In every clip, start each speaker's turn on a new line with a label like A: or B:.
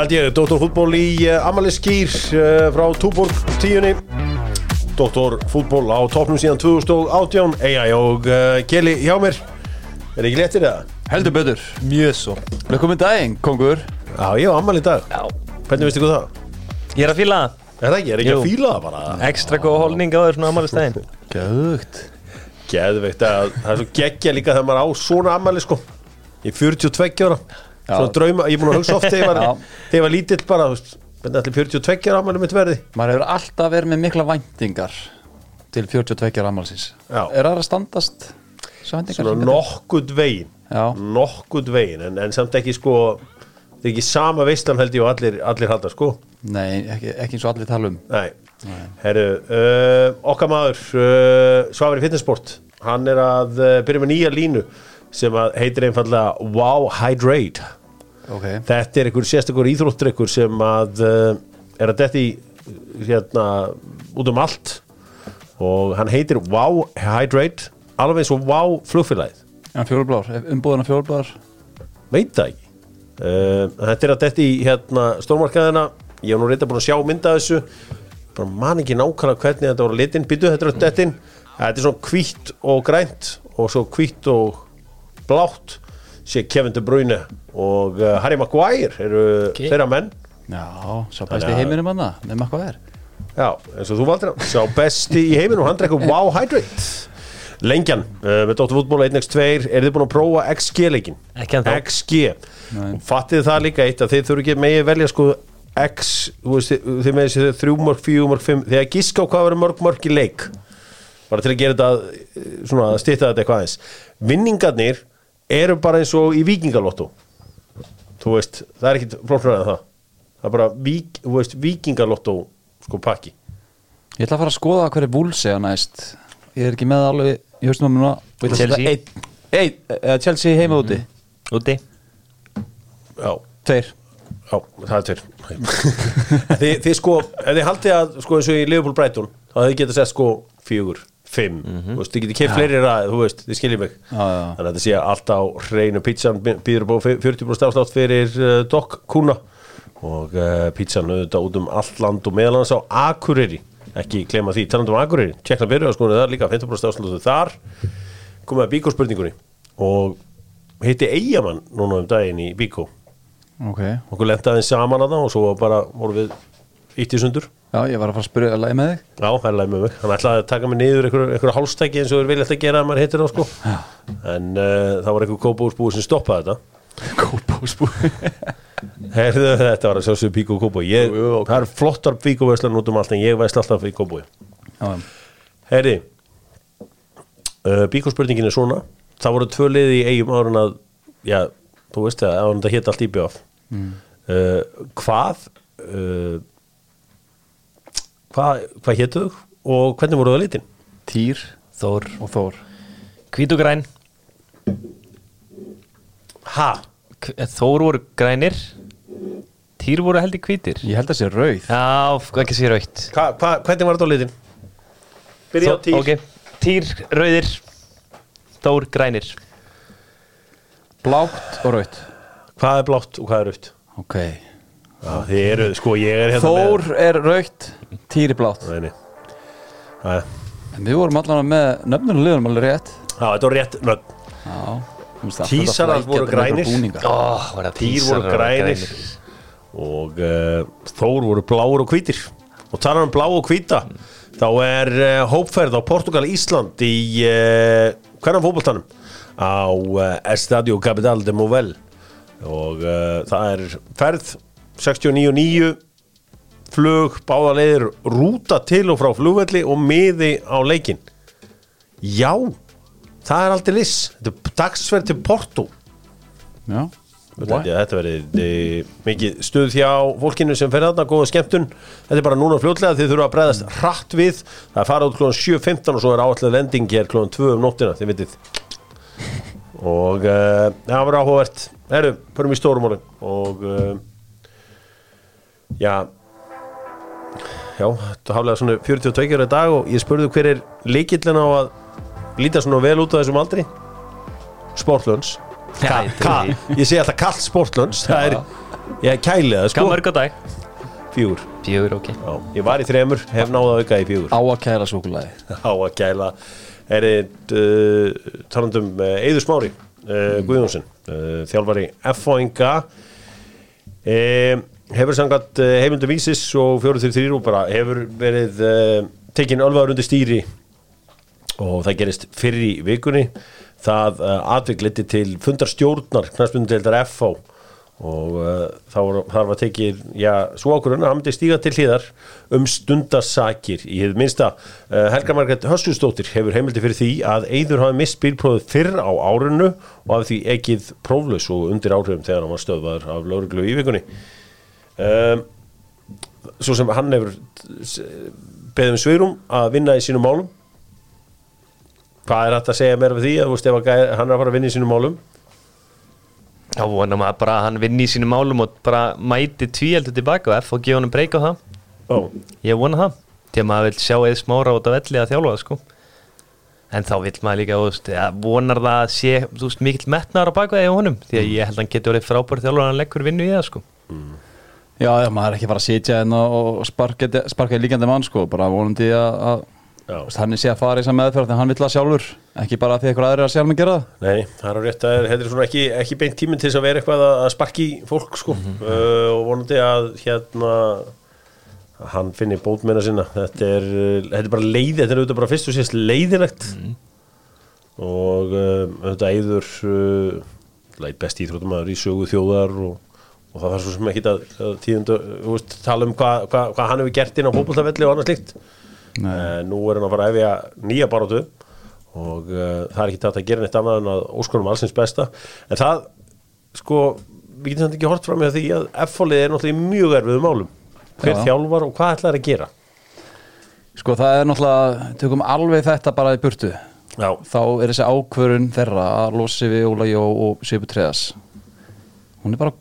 A: Held ég, Dóttorfútból í uh, Amalie Skýr uh, frá Túborg tíunni. Dóttorfútból á topnum síðan 2018 Eija og uh, Keli hjá mér. Er ekki léttir það?
B: Heldur betur.
C: Mjög svo.
B: Velkomin daginn, kongur.
A: Já, ég á Amalie í dag.
C: Já.
A: Hvernig veistu hvað það?
C: Ég er að fíla það.
A: Er það ekki, er ekki
C: Jú.
A: að fíla það bara?
C: Ekstra góð holning á þér svona ammælistæðin
B: Gæðugt
A: Geðveikt. Að það er svo geggja líka þegar maður á svona Amalie sko. Í 42 ára. Svona drauma, ég er búin að hugsa oft þegar ég var, lítill bara, Hvernig ætli 42 ára Amalie mitt verði?
B: Maður hefur alltaf verið með mikla væntingar Til 42 rammalsins
A: Já.
B: Er það að standast Svo væntingar
A: Svona nokkuð veginn.
B: Já,
A: nokkuð veginn en, en samt ekki sko það er ekki sama veistan held ég og allir, allir halda sko.
B: Nei, ekki, ekki eins og allir tala um.
A: Nei, herru uh, okkar maður uh, Svavari Fitnessport hann er að uh, byrja með nýja línu sem heitir einfallega Wow Hydrate
B: Ok,
A: þetta er einhver sérstakur íþróttdrykkur sem að uh, er að detti hérna út um allt. Og hann heitir Wow Hydrate alveg eins og Wow flugfélagið.
B: En fjólublár, umbúðuna fjólublár
A: veit það ekki. Uh, þetta er að þetta í hérna stórmarkaðina. Ég hef nú reynda búin að sjá mynda þessu. Bara man ekki nákvæmlega hvernig þetta voru litin. Býtu þetta er að þetta þetta er svona hvítt og grænt og svo hvítt og blátt sé Kevin De Bruyne og uh, Harry Maguire eru
C: Ok.
A: þeirra menn.
B: Já, svo besti
A: að-
B: heiminum hann Nefn hvað er
A: já, eins og þú valdir hann. Sá besti í heiminu og hann drekkur Wow Hydrate. Lengjan, uh, með Dóttur fútból 1x2 er þið búin að prófa XG-leikin. XG fattið það líka eitt að þið þurfi ekki megið velja sko X, veist, þið, þið með þessi þrjú mörg, fjú mörg, fimm, þegar giska á hvað verður mörg mörg í leik. Bara til að gera þetta eh, svona að stýta þetta eitthvað aðeins. Vinningarnir eru bara eins og í vikingalotto þú veist, það er ekkit flóknar en það. Það er bara, vík, veist, vikingalotto sko pakki.
B: Ég ætla að fara að skoða hver er vúls eða næst. Ég er ekki með alveg núna. Ég að setja
C: Chelsea.
B: Einn, eða Chelsea heima úti.
C: Úti.
A: Já,
B: Tveir.
A: Já, það er tveir. Þið, þið sko, ef þið haldið að sko eins og í Liverpool Brighton, þá hefði getað sett sko fjögur, fimm, þú veist, þið getið keitt fleiri ræð, þú veist, þið skiljið mig.
B: Já, já.
A: þannig að þetta sé allt á hreinu. Pizzan býður á 40% afslátt fyrir uh, Doc Kuna. Og uh, pizzan auðvitað út um allt land og meðalans á Akureyri. Ekki glema því, talandu um Akureyri. Tjekkna byrjuða það er líka 50% afsláttu þar. Komið að bíkó spurningunni. Og hitti Eyjaman núna um daginn í bíkó.
B: Ok.
A: Okkur lentaði saman að það og svo bara vorum við ítt í sundur.
B: Já, ég var að fara að spyrja að lægi með þig?
A: Já, það er læg með mig, hann ætlaði að taka mig niður einhverju einhver hálstæki eins og er viljast að gera að maður hittir það sko. En uh, það var einhver kópúsbúi sem stoppaði þetta.
B: Kópásbú
A: Herðu, þetta var að sjá sér píkó kópúi ég,
B: Jú, jú, ok.
A: það er flottar píkóverslan út um allt en ég veist alltaf í kópúi
B: Já,
A: herri uh, píkóspurningin er svona. Það voru tvö liði í eigum árun að já, þú veist það, árun þetta hétt allt í bjóf mm. hvað uh, hvað, hvað héttu þau og hvernig voru það litin?
B: Týr
C: Þór
B: og Þór.
C: Hvít og græn.
A: Ha?
C: Eh, Þór voru grænir. Týr voru heldur hvítir.
B: Ég held að sé rauð.
C: Já, ekki sé
A: Hva, hva, hvernig var þetta á litin? Byrja á týr.
C: ok. Týr, rauðir. Þór, grænir.
B: Blátt og rauð
A: Hvað er blátt og hvað er rautt?
B: Ok.
A: Já, þið eru, sko, ég er hérna
B: Þór er Týr er blátt.
A: Með Nei, nei. Æ,
B: En við vorum allan með nöfnunum liðunum alveg rétt.
A: Já, þetta var rétt nöfn.
B: Já
A: Tísarar voru
B: með
A: grænir.
C: það
A: Týr voru grænir. og uh, Þór voru bláur og hvítir. Og talar um blá og hvíta þá er uh, hópferð á Portugal-Ísland í uh, hvernig fótboltanum? Á uh, Estadio Capital de Movel. Og uh, það er ferð 69.9 flug, báða leiðir rúta til og frá flugvelli og miði á leikin já það er aldrei liss. Þetta er dagsferð til Porto.
B: Já?
A: Þetta verði mikið stuð hjá fólkinu sem fer þarna, góða skemmtun. Þetta er bara núna fljótlega, þið þurfa að bregðast hratt við. Það er fara út klóðan 7.15 og svo er áallega lending hér klóðan 2 um nóttina, þið vitið. Og uh, það var áhugavert. Herru, förum í stórumálin Og uh, Já. Já, þetta haflega svona 42 ára í dag og ég spurði hver er líkillin á að líta svona vel út á þessum aldri? Sportlunds Ka, ka, ég segi alltaf kallt sportlunch það er, ég kæli það
C: Hvað
A: sko.
C: mörg á dag?
A: fjögur.
C: Fjögur, ok.
A: Já, ég var í þremur, hef náða auka í fjögur.
B: Á að kæra súkulæði
A: á að gæla er eitt uh, talandum uh, Eður Smári uh, Guðjónsson uh, þjálfari F-fóinga um, hefur sangat uh, heimildum vísis og 4-3 og bara hefur verið uh, tekin alvaður undir stýri. Og það gerist fyrir í vikunni. Það uh, atvik liti til fundarstjórnar knastbundeldar FH og uh, var, þar var tekið já, svo ákvörðun að hann myndi stíga til hliðar um stundasakir í hefð minnsta uh, Helga Margrét Hössustóttir hefur heimildi fyrir því að Eidur hafi mist bílprófið fyrr á árinu og hafi því ekkið próflaus og undir áhrifum þegar hann var stöðvaður af lauruglu í vikunni um, svo sem hann hefur beðum sveirum að vinna í sínum málum. Hvað er hægt að segja meira við því að veist hann er að fara að vinna í sínum málum?
C: Já, vonum að bara að hann vinni í sínum málum og bara mæti tvíeldur tilbaka og F og gefa hann breyka á það.
A: Ó,
C: Ég vona það að maður vil sjá eða smára út af velli að þjálfa það sko. En þá vil maður líka, þú veist, vonar það að sé, þú veist, mikill metnaður á bakveði á honum Því að ég held að hann getur verið frábæri þjálfur að hann leggur vinnu í það sko
B: Já, já, maður er ekki að fara að sitja hérna og sparka, sparka í líkandi mann sko, bara vonandi að, að hann er sé að fara í þess meðferð þegar hann vill það sjálfur, ekki bara því eitthvað aðrir að sjálfum að gera það.
A: Nei, það er á rétt að þetta er svona ekki, ekki beint tíminn til þess að vera eitthvað að að sparki fólk sko. Uh, og vonandi að hérna að hann finni bótmenna sinna þetta er, uh, þetta er bara leiði þetta er auðvitað bara fyrst og sést leiðilegt og um, auðvitað eður uh, best íþróttumæður í sögu þjóðar og, og það þarf svo sem ekki að, að tíðundu, veist, tala um hvað hva, hva hann hefur gert inn á fótboltafelli og annað slíkt.
B: Nei.
A: uh, nú er hann að fara að efja nýja barótu og uh, það er ekki tægt að gera neitt annað en að óskonum allsins besta. En það, sko við getum samt ekki hort fram með því að F-fólið er náttúrulega í mjög erfiðum málum. Hver
B: Já.
A: þjálfar og hvað ætlar að gera?
B: Sko það er náttúrulega, tökum alveg þetta bara í burtu.
A: Já,
B: þá er þessi ákvörun þeirra að losi við Óla Jó og Svipu Treðas hún er bara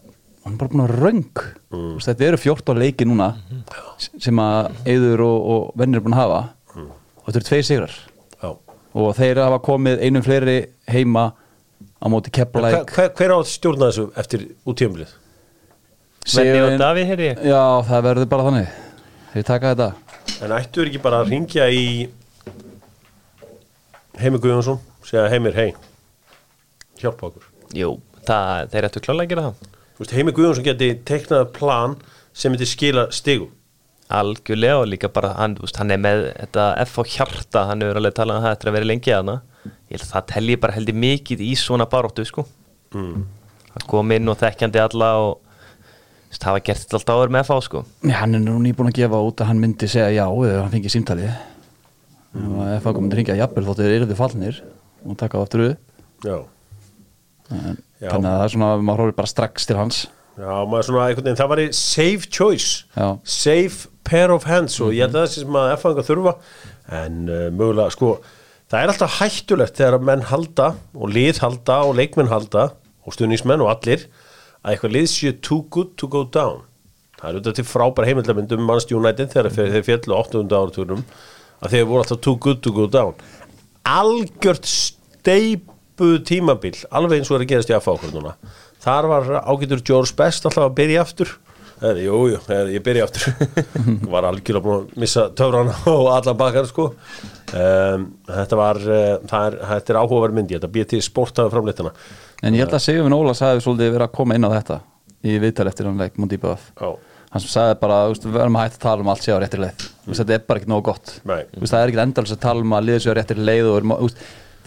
B: hún er bara búin að röng. Mm. þetta eru 14 leiki núna sem að Eður og, og vennir er búin að hafa. Og þetta eru tveir sigrar.
A: Já.
B: Og þeir hafa komið einum fleiri heima á móti
A: Hver,
B: Keflæk
A: hver, hver á að stjórna þessu eftir útíðumlið?
C: Venni og Davíð, heyrði ég.
B: Já, það verður bara þannig. Þeir taka þetta.
A: En ættu er ekki bara að ringja í Heimi Guðjónsson segja Heimir, hei hjálpa okkur?
C: Jú, það, þeir ættu klálega að gera það
A: veist, Heimi Guðjónsson geti teiknað plan sem myndi skila stigum
C: Algjörlega og líka bara hann, veist, hann er með þetta F á hjarta, hann hefur alveg talað um það eftir að vera lengi að hana ég held að það telji bara heldur mikið í svona baróttu sko
A: mm.
C: að koma inn og þekkjandi alla og veist, hafa gert þetta alltaf áður með F á sko
B: Já, hann er nú nýbúin að gefa út að hann myndi segja já eða hann fengi símtali mm. hann komið að ringja jafnvel þóttu þeir eru fallnir og taka það aftur
A: Já.
B: Þannig að það er svona, maður horfir bara strax til hans.
A: Já, maður svona einhvern veginn, það var í safe choice.
B: Já.
A: safe pair of hands og ég held að það sé sem að F-fanga þurfa. En uh, mögulega, sko það er alltaf hættulegt þegar menn halda og lið halda og leikmenn halda og stuðningsmenn og allir að eitthvað lið séu too good to go down. Það er auðvitað til frábær heimildamind um Manchester United þegar þeir, fjallu 800 áratúrum að þeir voru alltaf too good to go down. Algjört steipu tímabil alveg eins og er að gerast í að fá okkur núna. Þar var ágætur George Best alltaf að byrja aftur. Heri, jú, jú, heri, ég byrja aftur. Var algjörlega búin að missa töfrana og allan bakar sko. Um, þetta var uh, það er, þetta er áhugaverð myndi, þetta býr til sportaðu framleitana
B: en ég held að Sigurvin Ólas hafi svolítið verið að koma inn á þetta í viðtal eftir hann leik BF
A: Já,
B: hann sem sagði bara, við verðum að hætta að tala um allt sér á réttir leið. Veist, þetta er bara ekki nógu gott. Það er ekki endalins að tala um að liða sér á réttir leið og,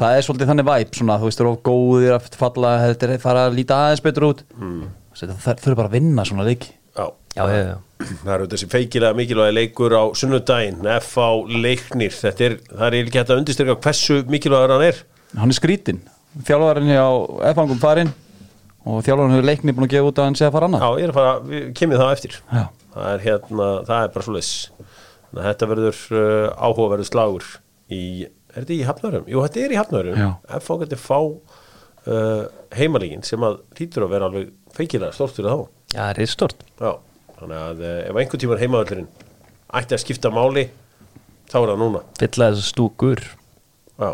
B: að- það er svolítið þannig væp svona, þú veist, þú eru of góðir að falla þetta er fara að líta aðeins betur út. Mm. það þurfi bara að vinna svona leiki.
A: Já.
C: Já, já, já.
A: Það eru þessi feikilega mikilvægi leikur á sunnudaginn, F á leiknir. Þetta er, það er ekki hægt að undirstyrka hversu mikilvægur hann er.
B: Hann er skrítinn, þjálfarinn hjá F-angum farinn og þjálfarinn hefur leikni búin að gefa út að hann sé að fara annað.
A: Já, ég er að fara, við kemur það á eftir það er hérna, það er bara svo leys þannig að þetta verður uh, áhugaverður slagur í, er þetta í Hafnörum? Jú, þetta er í Hafnörum
B: Já.
A: F á getur fá uh, heimalíkin sem að hlýtur að vera alveg feikilega stórt fyrir þá.
C: Já, það er stort
A: Já, þannig að uh, ef einhvern tímar heimavöldurinn ætti að skipta máli þá er það núna.
C: Fylla þessu stúkur.
A: Já,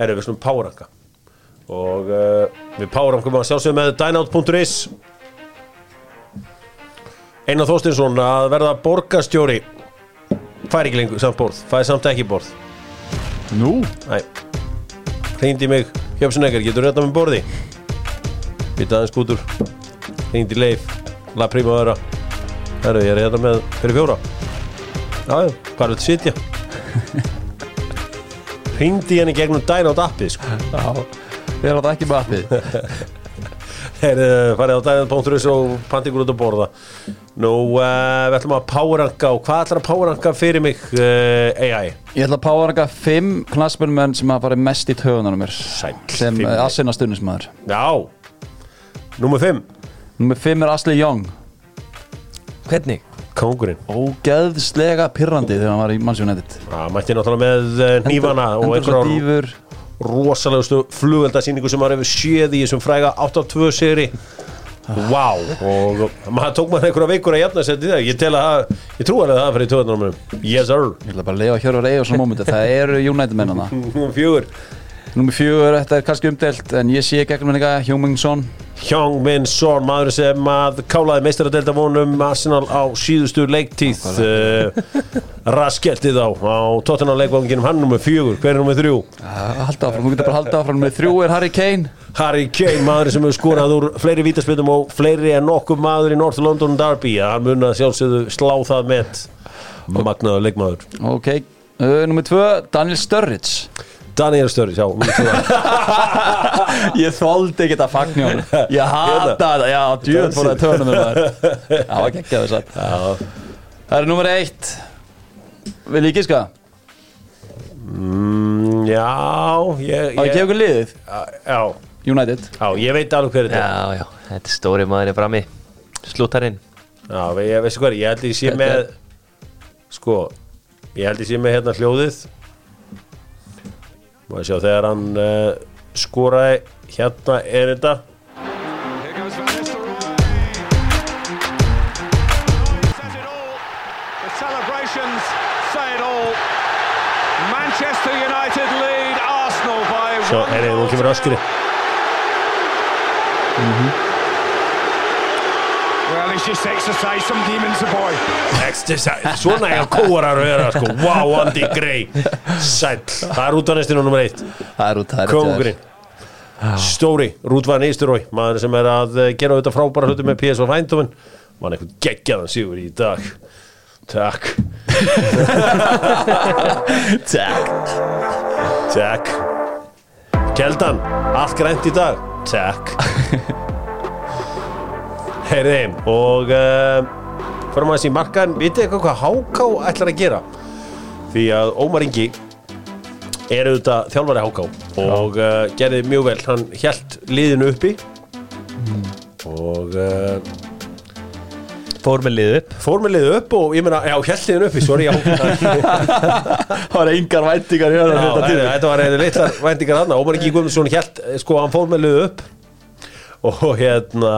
A: herru við slum páranka og uh, við párum komum að sjálfsögum með dynout.is Einar Þorstinsson að verða borgarstjóri. Fær ekki lengur samt borð fær samt ekki borð
B: Nú?
A: Hringdi í mig. Hjöpsuneggar, getur þetta með borði? Vita aðeins skútur. Í Leif, La Primavera Herru, ég er hérna með fyrir fjóra. Jájú, hvað er þetta sitja? Í henni gegnum Dynout appið sko.
B: Já, við erum þetta ekki með appið
A: Herru, farið á Dynout.is og pantingur út að borða. Nú, uh, við ætlum að powerranka og hvað ætlar að powerranka fyrir mig uh, AI?
B: Ég ætla að páaranga fimm knassbjörnmenn sem hafa farið mest í töðunum mér.
A: Sæll,
B: sem
A: fimm.
B: aðsynna stundismæður
A: Já, númer 5
B: Númer fimm er Asli Young.
C: Hvernig?
A: Kongurinn
B: Ógeðslega pirrandi þegar hann var í mannsjónættit
A: Það mætti náttúrulega með uh, hnífana og einhverjar
B: dýfur
A: rosalegustu flugveldasýningu sem maður hefur séð í þessum fræga 8-2 sigri. Vá og maður tók maður einhverja veikur að jafna sér til það ég tel að það, ég trú alveg að það fyrir töðunum Yes sir.
B: Ég ætla bara að leiða Hjörvar Eyjó svona mómenti Það eru United mennana
A: fjögur
B: Númer fjögur, þetta er kannski umdelt En ég sé gegnum henni eitthvað Hjómingsson
A: Hyung Min Son, maður sem að kálaði meistaradelta vonum Arsenal á síðustu leiktíð uh, raskeltið á á tóttina leikvanginum, hann nummer fjögur hver er nummer þrjú?
B: Halda áfram, þú getur bara að halda áfram Númer þrjú er Harry Kane.
A: Harry Kane, maður sem hefur skorað úr fleiri vítaspindum og fleiri en nokkuð maður í North London Derby hann mun að sjálfsögðu slá það með magnaður leikmaður.
B: Ok, uh, númer tvö Daniel Sturridge
A: Daniel Sturridge, já.
B: Ég þóldi ekki þetta fagnjón Ég hata þetta, já, djöð fór það tönum með það Já, ekki ekki að. Það satt Það er númer eitt. Vil ég gíska?
A: mm, Já, ég,
B: Á ég gefa ykkur liðið.
A: Já,
B: United.
A: Já, ég veit alveg hver þetta er.
C: Já, já, þetta er stóri maður í frammi. Slúttarinn.
A: Já, ég veistu hvað, ég held ég sé með
B: er-
A: sko, ég held ég sé með hérna hljóðið Má ég sjá þegar hann uh, skoraði hérna er þetta.
D: One
A: er nú kemur öskri
D: Well, he's just exercised some demons, the boy.
A: Exercise, svona eiga kórar að vera sko, wow, Andy Gray Sæll, það er útvanestinu nummer eitt.
B: Það er út, það er
A: Kóngurinn. Stóri, Rúdvan Ísturói maður sem er að eh, gera þetta frábæra hluti með PSV Eindhoven. Mann eitthvað geggjaðan sigur í dag. Takk.
B: Takk.
A: Takk. Keldan, allt grænt í dag. Takk. Heyriði og uh, fyrir maður þessi markaðin vitið eitthvað hvað Háká ætlar að gera? Því að Ómar Ingi er auðvitað þjálfari Háká og uh, gerði mjög vel. Hann hjælt liðinu uppi. Og uh,
C: Fór með liðu upp.
A: fór með liðu upp og ég meina, já, hjælt liðinu uppi, sorry já,
B: Það var engar væntingar hérna
A: Já,
B: þetta
A: var eitthvað litlar væntingar hann Ómar Ingi Guðmundsson hélt, sko, hann fór með lögu upp. Og hérna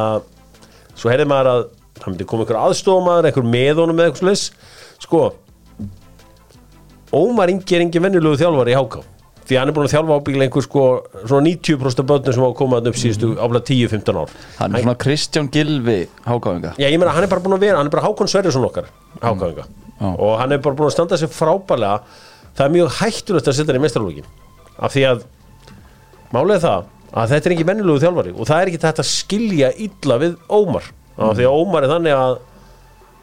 A: svo heyrði maður að það myndi koma einhver aðstofamaður, einhver með honum með eitthvað slis sko Ómar Ingi er engin venjulegu þjálfari í Háká því hann er búin að þjálfa ábyggilega einhver sko svona 90% af börnum sem hafa komað þarna upp síðustu áfla 10-15 ár.
B: Hann er svona Kristján Gilvi hákáðinga
A: Já, ég meina, hann er bara búin að vera, hann er bara Hákon Sverrisson okkar Hákáðinga
B: Já.
A: og hann er bara búin að standa sig frábælega það er mjög hættulegt að setja hann í mestralókin af því að er það að þetta er ekki mennilegu þjálfari. Og það er ekki þetta að skilja illa við Ómar. Af því að Ómar er þannig að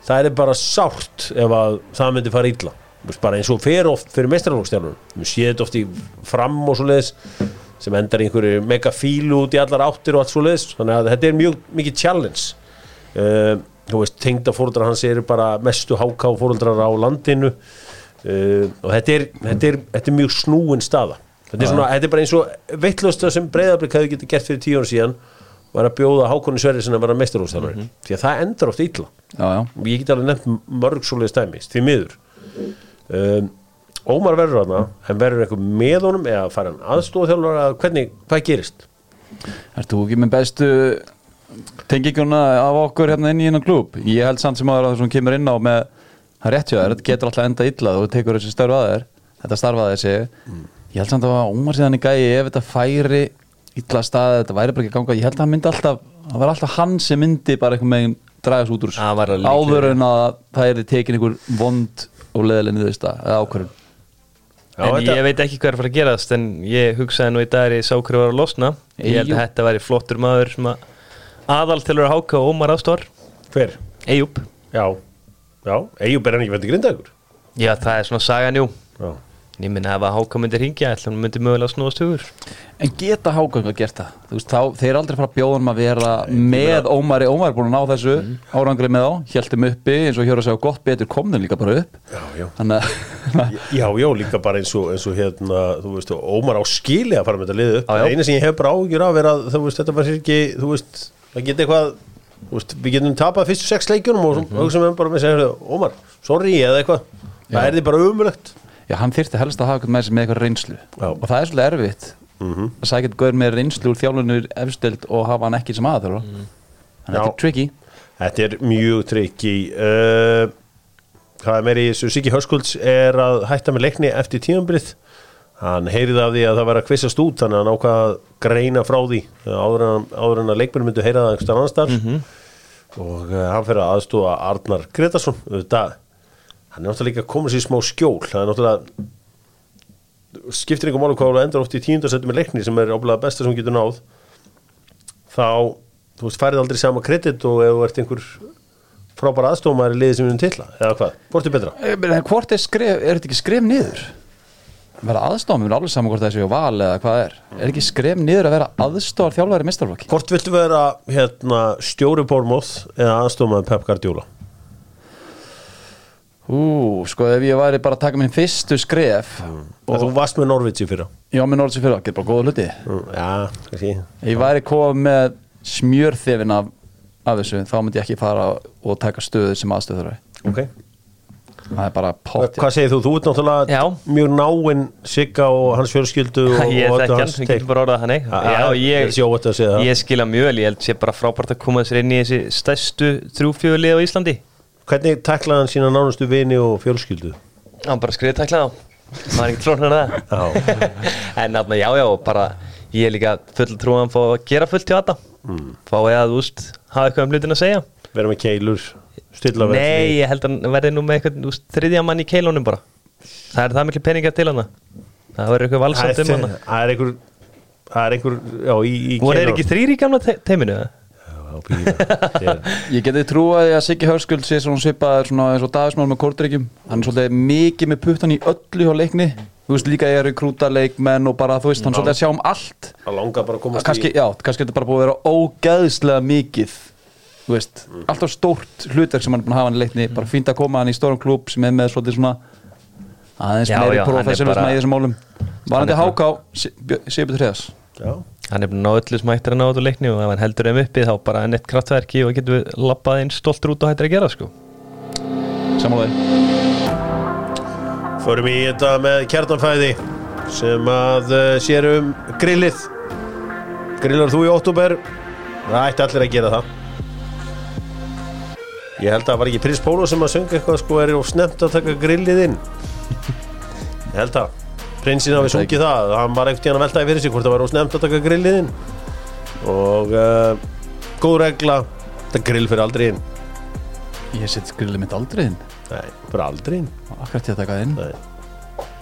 A: það er bara sárt ef að það myndi fara illa bara eins og fer oft fyrir mestralókstjálfur við séð þetta oft í fram og svo leiðis sem endar einhverju mega fílu út í allar áttir og allt svo leiðis þannig að þetta er mjög mikið challenge. Uh, þú veist, tengda fóruldrar hans eru bara mestu háká fóruldrar á landinu. Uh, og þetta er, þetta, er, þetta er mjög snúin staða. Þetta er, svona, þetta er bara eins og veitlösta sem breyðablík hefði getið gert fyrir tíu ára síðan var að bjóða Hákonni Sverri sem að vera mestarústæðanari því að það endar oft illa.
B: Já, já.
A: Ég get alveg nefnt mörg svoleiðis dæmis því miður um, Ómar verður hana en verður eitthvað með honum eða fara hann aðstofa þjálfur að hvernig, hvað gerist?
B: Ert þú ekki með bestu tenginguna af okkur hérna inn í hennan klúb? Ég held samt sem aður að það kemur inn á með það er rétt hjá þér, þetta getur alltaf enda illa þú tekur þessi störf að þér, þetta starf að þér segi Ég held samt að Ómar síðan í gæi ef þetta færi illa staðið, þetta væri bara ekki ganga ég held að hann myndi alltaf, það var alltaf hann sem myndi bara einhvern veginn draga þessu út úr áður en að það er tekin einhver vond og leðileg niðursta eða ákvörðun?
A: Já,
C: en
A: þetta-
C: ég veit ekki hvað er að fara að gerast en ég hugsaði nú í dag er ég sá hverju var að losna. Ég held að þetta væri flottur maður sem að aðal til að vera háka og Ómar Ástór.
A: Hver?
C: Eyjúb
A: Já, já, Eyjúb er hann ekki vendið grindaður?
C: Já það er svona sagan jú.
A: Já,
C: ég minna ef að háka myndi ringja ætla hún myndi mögulega snúast hugur
B: en geta háganga gert það Þú veist, þá, þeir aldrei fara að bjóða um að vera með Ómari, Ómar er búin að ná þessu
C: Mhm.
B: árangri með þá, hjæltum uppi eins og hér að segja gott betur komnum líka bara upp
A: já, já
B: þannig
A: Já, já, líka bara eins og, eins og hérna, þú veist, Ómar á skili að fara með þetta liðu upp.
C: Já.
A: Eina sem ég hef bara áhugjur af er að, þú veist, þetta var ekki, þú veist, það geti eitthvað, þú veist, við getum tapað fyrstu sex leikjunum og mm hugsa með bara með að segja, Ómar, sorry, eða eitthvað. Það er því bara umulegt.
B: Já, hann þyrfti helst að hafa eitthvað með sig með eitthvað reynslu
A: Já.
B: og það er svolítið erfitt
A: Mm
B: að sækja eitthvað með reynslu úr þjálfunur efstild og hafa hann ekki sem aðþjóra
C: Mhm.
B: þannig að þetta er tricky
A: Þetta er mjög trikki. Uh, hvað er meiri þessu? Siggi Hörskulds er að hætta með leikni eftir tíðanbrið. Hann heyrið af því að það var að kvissast út, þannig að hann ákvað að greina frá því áður en, áður en að leikmenn myndu heyra það einhverstað annars þar. Og uh, hann fyrir að aðstóða Arnar Gretarsson. Þetta, hann er náttúrulega líka að koma sér í smá skjól. Það er náttúrulega skiptir einhver málu hvað þú endur oft í tíundarsættu með leikni sem er áblæða besta sem getur náð þá, þú veist, færið aldrei sama kredit og ef þú ert einhver frábæra aðstofmaður í liði sem við erum til eða hvað, hvort er betra?
B: Eh, men Hvort er skref, er þetta ekki skref niður? Vera aðstofum, við erum alveg saman hvort það séu val eða hvað er Er ekki skref niður að vera aðstofar þjálfæri mistarflokki?
A: Hvort viltu vera hérna, stjóri Bormóð eða aðstofmaður Pep Guardiola?
B: Ú, sko ef ég væri bara að taka minn fyrstu skref
A: Og þú varst með Norvitsi fyrra?
B: Já, minn orðið sér fyrir, getur bara góða hluti.
A: Mm, Já, kannski.
B: Ég væri komið með smjörþefin af, af þessu þá myndi ég ekki fara og taka stöðu sem aðstöður
A: Ok.
B: Það er bara pott.
A: Hvað segir þú? Þú ert náttúrulega
C: Já.
A: mjög náinn Sigga og hans fjölskyldu og,
C: ég
A: öllu
C: hann, ég getur bara orðað þannig.
A: Ah,
C: já, ég,
A: ég það.
C: ég skila mjög vel, ég held sé bara frábært að koma sér inn í þessi stærstu þrjúfjöðlið á Íslandi
A: Hvernig taklaði hann sína nánustu vini og fjölskyldu?
C: hann bara skriði tækla á maður er ekki trónar það
A: Já,
C: en náttúrulega já já bara ég er líka full trúan fá að gera fullt hjá þetta mm. fá ég að úst hafa eitthvað um hlutin að segja
A: vera með keilur stilla velli.
C: nei ég held að verði nú með eitthvað úst, þriðja mann í keilunum bara það er það miklu peningar til hann það verður eitthvað valsamt um hann
A: Það er einhver Það er já, í, í
C: voru þeir
A: keilunum.
C: ekki þrýri gamla te teiminu eða?
B: Ég geti trúið að Siggi Hörskuld sé svona svipaður svona eins og Davísmál með kórdryggjum hann er svolítið mikið með puttan í öllu hjá leikni. Þú veist líka ég er í krúta leikmenn og bara þú veist hann svolítið að sjá um allt.
A: Það langar bara að komast
B: kannski,
A: í
B: já, kannski þetta bara búið að vera ógeðslega mikið þú veist, alltaf stórt hlutverk sem hann er búin að hafa hann í leikni, bara fínt að koma hann í stórum klúb sem er með svolítið svona aðeins meiri professionalism
C: bara-
B: í þessum málum. varandi
C: Hann
B: háká Sibjörn Treðas
A: Já,
C: hann er búin að ná öllu sem hættir að ná úr leikni og ef hann heldur þeim uppi þá bara enn eitt kraftverki og getur við lappað inn stoltur út og hættir að gera sko.
B: Samanlega
A: förum í þetta með kjartanfæði sem að uh, sér um grillið. Grillar þú í óttúber? Það ætti allir að gera það. Ég held að það var ekki Prins Pólo sem að sönga eitthvað sko er of snemt að taka grillið inn. Ég held að prinsinn hafi sungið það. Hann var ekkert tíðan að veltaði fyrir sig hvort það var snemt að taka grillið inn. Og uh, góð regla þetta grill fyrir aldrei inn.
B: Ég set grillið mitt aldrei inn.
A: Nei, fyrir aldrei inn.
B: Akkurat ég að taka það inn.
A: Nei.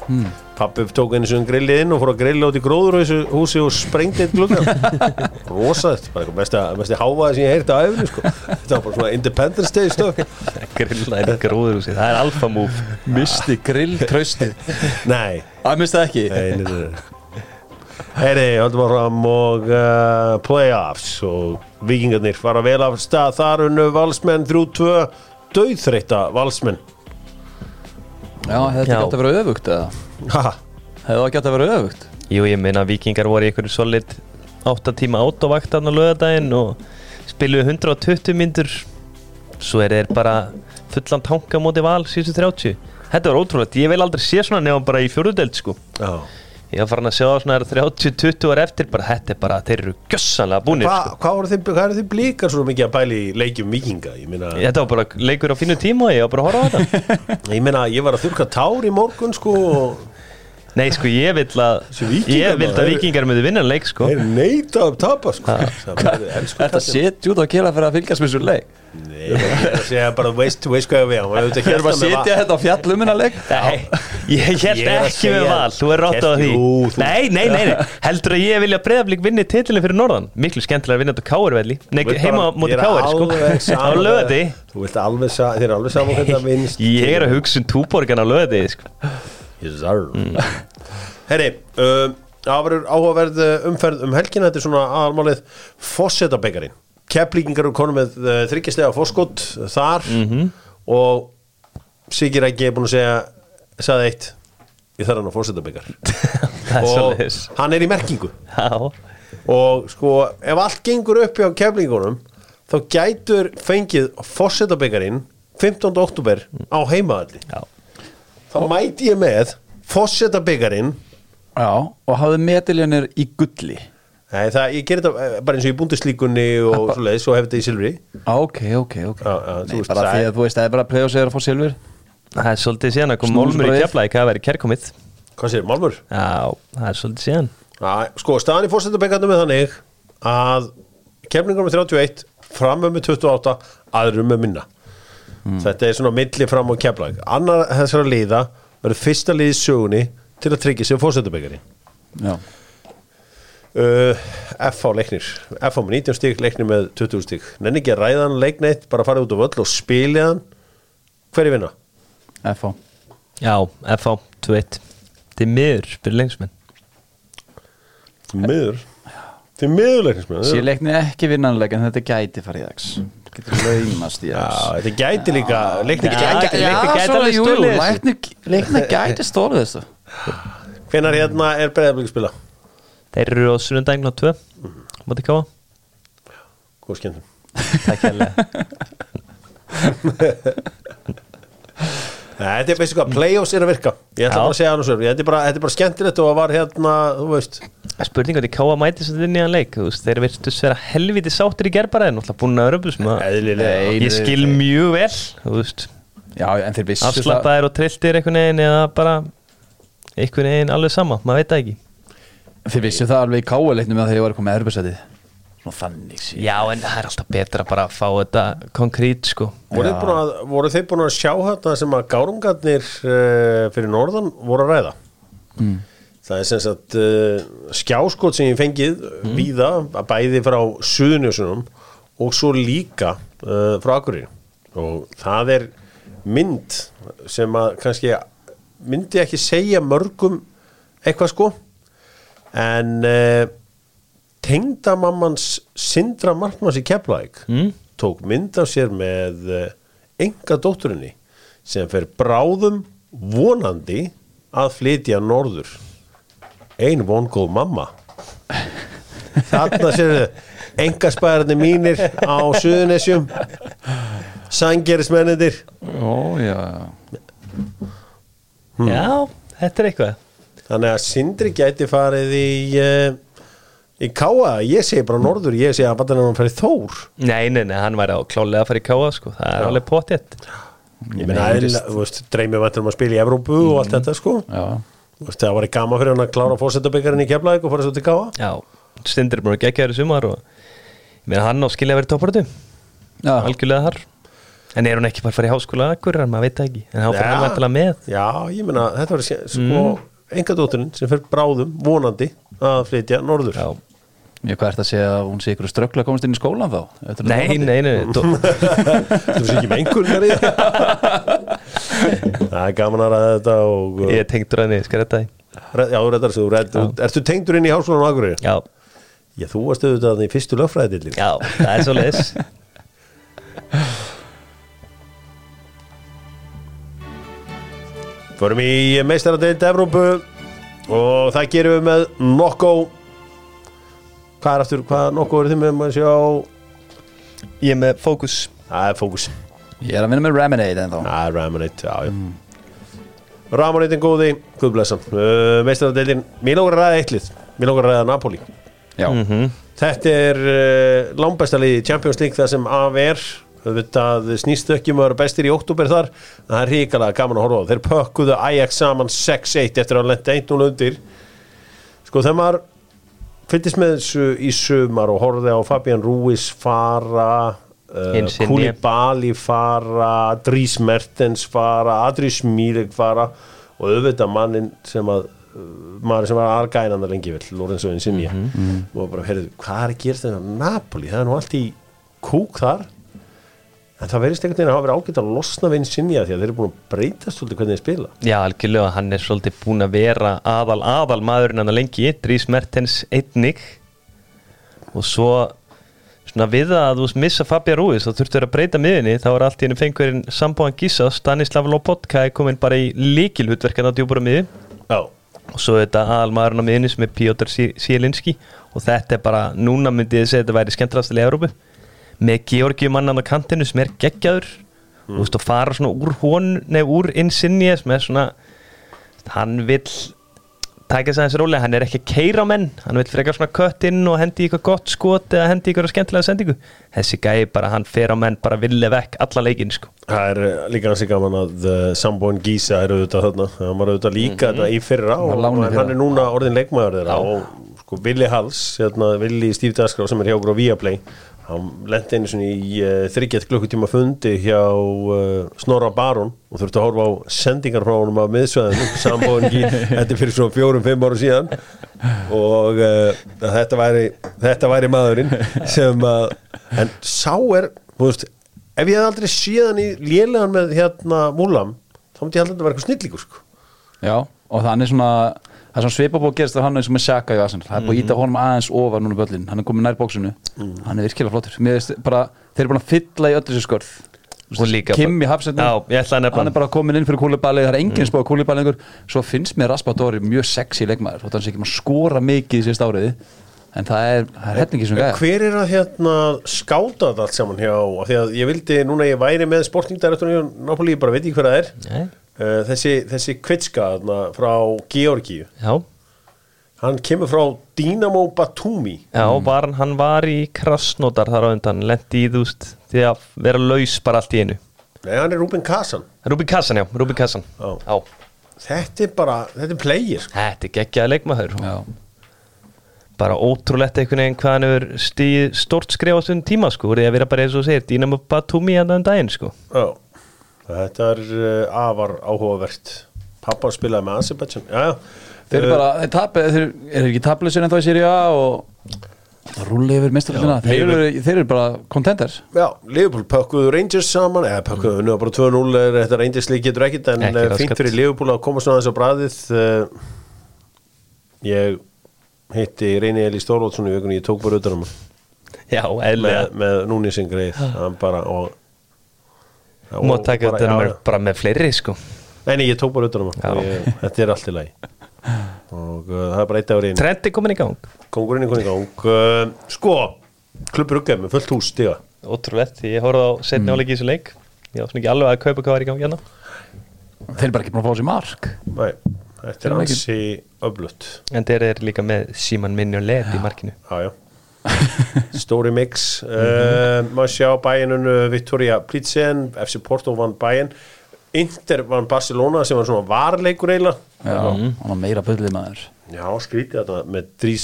B: Hmm.
A: Pappi tók einu sem grillið inn og fór að grilla út í gróður á þessu húsi og sprengdi eitt glugga Rosaðið, bara eitthvað mesti, mesti hávaði sem ég heyrti á efni sko. Þetta var bara svona Independence Day stökk
C: grilla inn gróður úr sig, það er alfa move.
B: Misti grill tröstið
A: Nei,
B: að misti það ekki.
A: Heyri, höldum að fram og uh, playoffs og vikingarnir fara vel af stað. Þar unnu valsmenn 3-2 döðþreita valsmenn
B: já, hefði þetta
C: Já.
B: gætt að vera öfugt eða?
A: Haha,
B: hefði það gætt að vera öfugt?
C: Jú, ég meina vikingar voru í einhverju solid 8 tíma átovaktan á lögadaginn og spiluðu 120 myndur svo er þeir bara fullan tanka móti val síðustu 30 Þetta var ótrúlegt, ég vil aldrei sé svona nefnum bara í fjóruðdelt sko.
A: Já
C: Ég var farin að sjá svona 30-20 ára eftir bara þetta er bara, þeir eru gjössanlega búnir
A: Hva,
C: sko.
A: hvað, voru þið, eru þið blíkar svo mikið að pæli í leikjum vikinga? Meina,
C: Þetta var bara leikur á fínu tíma og ég var bara að horfa á þetta
A: ég meina, ég var að þurka tár í morgun sko og
C: Nei, sko, ég vill að Ég vill að vikingar myndi vinna leik, sko.
A: Þeir neita að tapa sko. Það
B: Þetta setja út á kela fyrir að fylgjast með svo leik?
A: Nei, ég er að segja bara veist, þú veist hvað ég við
B: erum að setja þetta á fjallumina leik?
C: Nei, ég held
A: Ég að
C: ekki með val, þú er rátt á því.
A: Þú-
C: Nei, nei, nei, heldur að ég vilja breyðablík vinni titilin fyrir norðan? Miklu skemmtilega að vinna þetta káurvelli Nei, heima á móti káur, sko. Á lögði
A: Þú vilt alveg sa- Þið er alveg saman hvernig það vinnst
C: Ég er að hugsa um túborgan á lögði, sko
A: Yes, sir Herri, um, það verður áhugaverð uh, umferð um helgina. Þetta er svona aðalmálið. Fossetabekarin Keflíkingar eru konum með uh, þryggjastega fórskot þar. Og Sigir Rækki er búin að segja sagði eitt. Ég þarf hann
C: Það er
A: og hann er í merkingu.
C: Já,
A: og sko ef allt gengur upp hjá keflingunum þá gætur fengið fossetabekarin 15. oktober á heimaðalli
C: já
A: þá mæti ég með fossetabekarin
B: Já, og hafði medaljanir í gulli.
A: Nei, það, ég ger þetta eh, bara eins og í búndislíkunni og svo leiðis og hef þetta í silfri.
B: Á, Ok, ok, ok.
A: Já, já, þú
B: Nei,
A: veist,
B: bara
A: það
B: því
A: er-
B: að þú veist, það er bara að preyja sig að fá silfur.
C: Það er svolítið síðan að kom
B: Snúsbrauð.
C: Málmur í keflaði hvað verið kærkomið.
A: Hvað sér, Malmur?
C: Já, það er svolítið síðan.
A: Já, sko, staðan í fossetabekandum er þannig að keflingunum er 31 framum með 28 aðrum með minna þetta er svona milli fram og keflag annar þessara liða verður fyrsta liði sögunni til að tryggja sig fossetabekari
B: Já,
A: Uh, FH leiknir. FH með 19 stík, leiknir með 20 stík nenni ekki að ræða hann leikneitt bara fara út á völl og spila hann. Hverju vinna?
B: FH
C: Já, FH 2-1 Þetta er miður, spyrir lengsmenn
A: Til miður? Til miður leiknismenn
B: Sér leikni ekki vinnanleik en þetta gæti farið dags Getur laumast í dags
A: þetta gæti líka leiknir
C: Já,
A: gæti
B: leikni- Leikni gæti stólið þessu.
A: hvenar hérna er breyðablík spila?
C: Þeir eru á sunnundaginn á 2 Mátti káa
A: Góð skemmtum
C: Takk hérlega
A: þetta er veistu hvað, playoffs er að virka. Ég ætla bara að segja hann og svo Þetta er bara, þetta er bara skemmtilegt og að var hérna, þú veist.
C: Spurning hvort ég káa mæti svo inn í hann leik Þeir virtust vera helviti sáttir í gerbaraðin Náttúrulega búin að
A: Eðlilega.
C: Ég skil mjög vel
B: Já, en þeir vissu það
C: Afslappaðir og trilltir einhvern veginn Eða bara einhvern veginn alveg sama Maður veit það ekki.
B: Þeir vissu það alveg í káuleiknum að þeir var að koma með Svona þannig sí
C: Já en það er alltaf betra bara að fá þetta konkrít sko.
A: Voru, þeir að, voru þeir búin að sjá þetta sem að gárungarnir uh, fyrir norðan voru að ræða?
B: Mm.
A: Það er sem sagt uh, skjáskot sem ég fengið mm. víða, að bæði frá Suðunjösunum og svo líka uh, frá Akureyri. Og það er mynd sem að kannski myndi ekki segja mörgum eitthvað sko. En uh, tengdamammans Sindra Markmanns í Keflæk
C: Mm.
A: tók mynd af sér með enga dótturinni sem fer bráðum vonandi að flytja norður. Ein vongóð mamma. Þarna sér enga spæðarnir mínir á Suðunesjum sangerismennindir
B: Ó, já.
C: Já, þetta er eitthvað.
A: Þannig að Sindri gæti farið í uh, í Káa, ég segi bara norður ég segi að hann farið Þór.
C: Nei, nei, nei, hann væri á klálega að fara í káa sko. Það er
A: Já.
C: alveg potjett
A: ég meina, þú veist, dreymið vantur um að spila í Evrópu og allt þetta sko. Veist, það var í gama fyrir hann að klára fórsetabyggarinn í Keflæk og fara svo til Káa
C: Já, Stindur er búin að í sumar og ég meina hann á skilja að vera topparötu algjörlega þar. En er hún ekki bara að fara í háskóla akkur, maður veit ekki. En hann fyrir hann vantilega með.
A: Já, ég meina, þetta var sé- sko enga dótturinn sem fer bráðum vonandi að flytja norður.
C: Já,
B: Ég hvað ert að segja að hún sé ykkur ströggla komast inn í skólan þá?
C: Nei, nei, nei
A: Þú veist ekki með einhverjar í það Það er gaman að ræða þetta og
C: Ég er tengdur að niður,
A: Re- Já, þú reddar þessu, Ertu tengdur inn í háskólanum á Akureyri?
C: Já,
A: Já, þú varst auðvitað í fyrstu lögfræðidillin
C: já, það er svo leis
A: Förum í meistaradeild Evrópu og það gerum við með Nokko Hvað er aftur, hvað Nokko eru þið með maður sjá?
C: Ég er með fókus
A: Það er fókus
B: Ég er að vinna með Raminade en þá
A: Það er Ramonite, já, já. Ramonite er góði, guðblessan uh, Meistaradeildin, mér lókar að ræða eittlið Mér lókar að ræða Napoli.
B: Já,
C: Mhm.
A: Þetta er uh, langbæsta liði í Champions League það sem af er. Þetta snýst ekki um að vera bestir í oktober þar. Það er ríkalega gaman að horfa á. Þeir pökkuðu Ajax saman 6-1 eftir að lenda 1-0 undir. Sko þegar maður fylgist með þessu í sumar og horfði á Fabian Ruiz fara uh,
C: Insigne.
A: Koulibaly fara Dries Mertens fara Adris Mílik fara og auðvitað mannin sem að uh, maður sem var argænanda lengi vel Lorenzo Insigne. Og bara, heyrðu, hvað er að gera þetta Napoli, það er nú allt í kúk þar en það verðist einhvern veginn að hafa verið ágætt að losna við Insigne því að þeir eru búin að breytast svolítið hvernig þeir spila.
C: Já, algjörlega, hann er svolítið búin að vera aðal, aðal maðurinn hann lengi, Dries Mertens einnig. Og svo svona við að þú missa Fabia Ruiz þá þurftu að breyta miðinni, þá er allt í henni fengurinn Sambóan Gísa, Stanislav Lobotka er komin bara í líkilhutverkan á djúbúra miði
A: Já,
C: og svo þetta aðal maðurinn á miðinni sem er Piotr Sielinski og þetta er bara, núna myndi ég segja að þetta væri skemmtilegast í Európu með Georgi mannan á kantinu sem er geggjaður. Og þú veist að fara svona úr hon nei, úr insinni sem er svona hann vill taka þess aðeins rólega, hann er ekki að keira á menn. Hann vill frekar svona kött inn og hendi eitthvað gott skot eða hendi í eitthvað skemmtilega sendingu. Þessi gæi bara, hann fer á menn bara villi vekk alla leikin sko.
A: Það er eh, líka hansi gaman að uh, Sambóin Gísa er auðvitað þarna. Það var auðvitað líka þetta í fyrra og,
B: fyrra.
A: hann er núna orðin leikmaður þeirra og sko Willi Hals, hérna, Willi Steve Dasgrá sem er hjá okkur á Viaplay hann lendi einu svona í uh, þryggjett klukkutíma fundi hjá uh, Snorra Baron og þurfti að horfa á sendingar frá honum af miðsvæðinu Sambóin Gísa, þetta fyrir svona fjórum, fimm ára síðan og uh, þetta, væri, þetta væri maðurinn sem að en sá er, þú veist ef ég hef aldrei séð hann í lélegan með hérna múlam, þá myndi ég held að vera eitthvað snillíkur sko.
B: Já, og er svona það er svona að gerast þegar hann eins og með Saka í Arsenal. Það er búið að íta honum aðeins ofar núna böllin. Hann er komin nær bóksinu, hann er virkilega flottur. Mér veist bara, þeir eru búin að fylla í öllu þessu skörð
C: Og líka
B: Kim í hafsetnum,
C: Já, ég ætla að nefna
B: hann er bara komin inn fyrir kúlibali það er enginn spáð kúlibali lengur. Svo finnst mér Raspadori mjög sexy leikmaður þótt hann sé ekki maður skora mikið í síðust áriði en það er, það er hefningi sem gæða
A: hver er að hérna skáta þetta allt saman hjá af því að ég vildi, núna ég væri með sportingdirektorinn í Napoli, ég bara veit ekki hver það er.
C: Nei.
A: Uh, þessi, þessi kvitska þarna, frá Georgíu.
C: Já,
A: hann kemur frá Dynamo Batumi.
C: Já, var, hann var í krasnótar þar á undan, lendi í þúst því að vera laus bara allt í einu.
A: Nei, hann er Ruben Kazan.
C: Rúbi Kassan, já, Rúbi Kassan
A: Já.
C: Já,
A: þetta er bara, þetta er player sko.
C: þetta er geggjaði leikmaður.
B: Já,
C: bara ótrúlegt einhvern veginn hvað hann stíð stort skrif á þessum tíma sko, því að vera bara eins og segir, Dynamo Batumi hann um daginn sko.
A: Já, þetta er uh, afar áhugavert. Pappa spilaði með Azerbaijan.
B: Þeir eru bara, þeir tap þeir eru ekki tapleysir en þá í Siri A og rúli yfir mestarlöfina þeir, þeir eru bara contenders.
A: Já, Liverpool pökkuðu Rangers saman. Eða pökkuðu mm. bara 2-0 er þetta Rangers lík getur ekkit en eh, fínt fyrir Liverpool að koma svona þess á bræðið ég hitti Reyni Eli Stórlótsson í vikunni, ég tók bara utan um hann.
C: Já, eðlega
A: með, með núni sem greið hann bara og,
C: má taka
A: bara-
C: þetta
A: já, já.
C: bara með fleiri sko.
A: Nei, nei, ég tók bara utan um hann
C: Já.
A: Ég- þetta er allt í lagi. Og uh, það er bara eitt af reyni
C: Trend er komin í gang.
A: Kongurinn er konið í gang. Uh, sko, klubbur uggæð með fullt hús stiga
C: Ótrúlegt, ég horfði á setni áleiki í þessu leik. Ég svona ekki alveg að kaupa hvað var í gangi hérna.
B: Þeir eru bara ekki búin að fá sér mark.
A: Nei, þetta er ansi öflutt
C: En þeir eru líka með Simon Mignolet í markinu.
A: Já, já Stóri mix. Uh, Má sjá bæinun Vittoria Plitzen FC Porto vann bæin Inter vann Barcelona sem var svona varleikur eiginlega.
B: Já, hann var meira bullið maður.
A: Já, skrítið þetta með Drís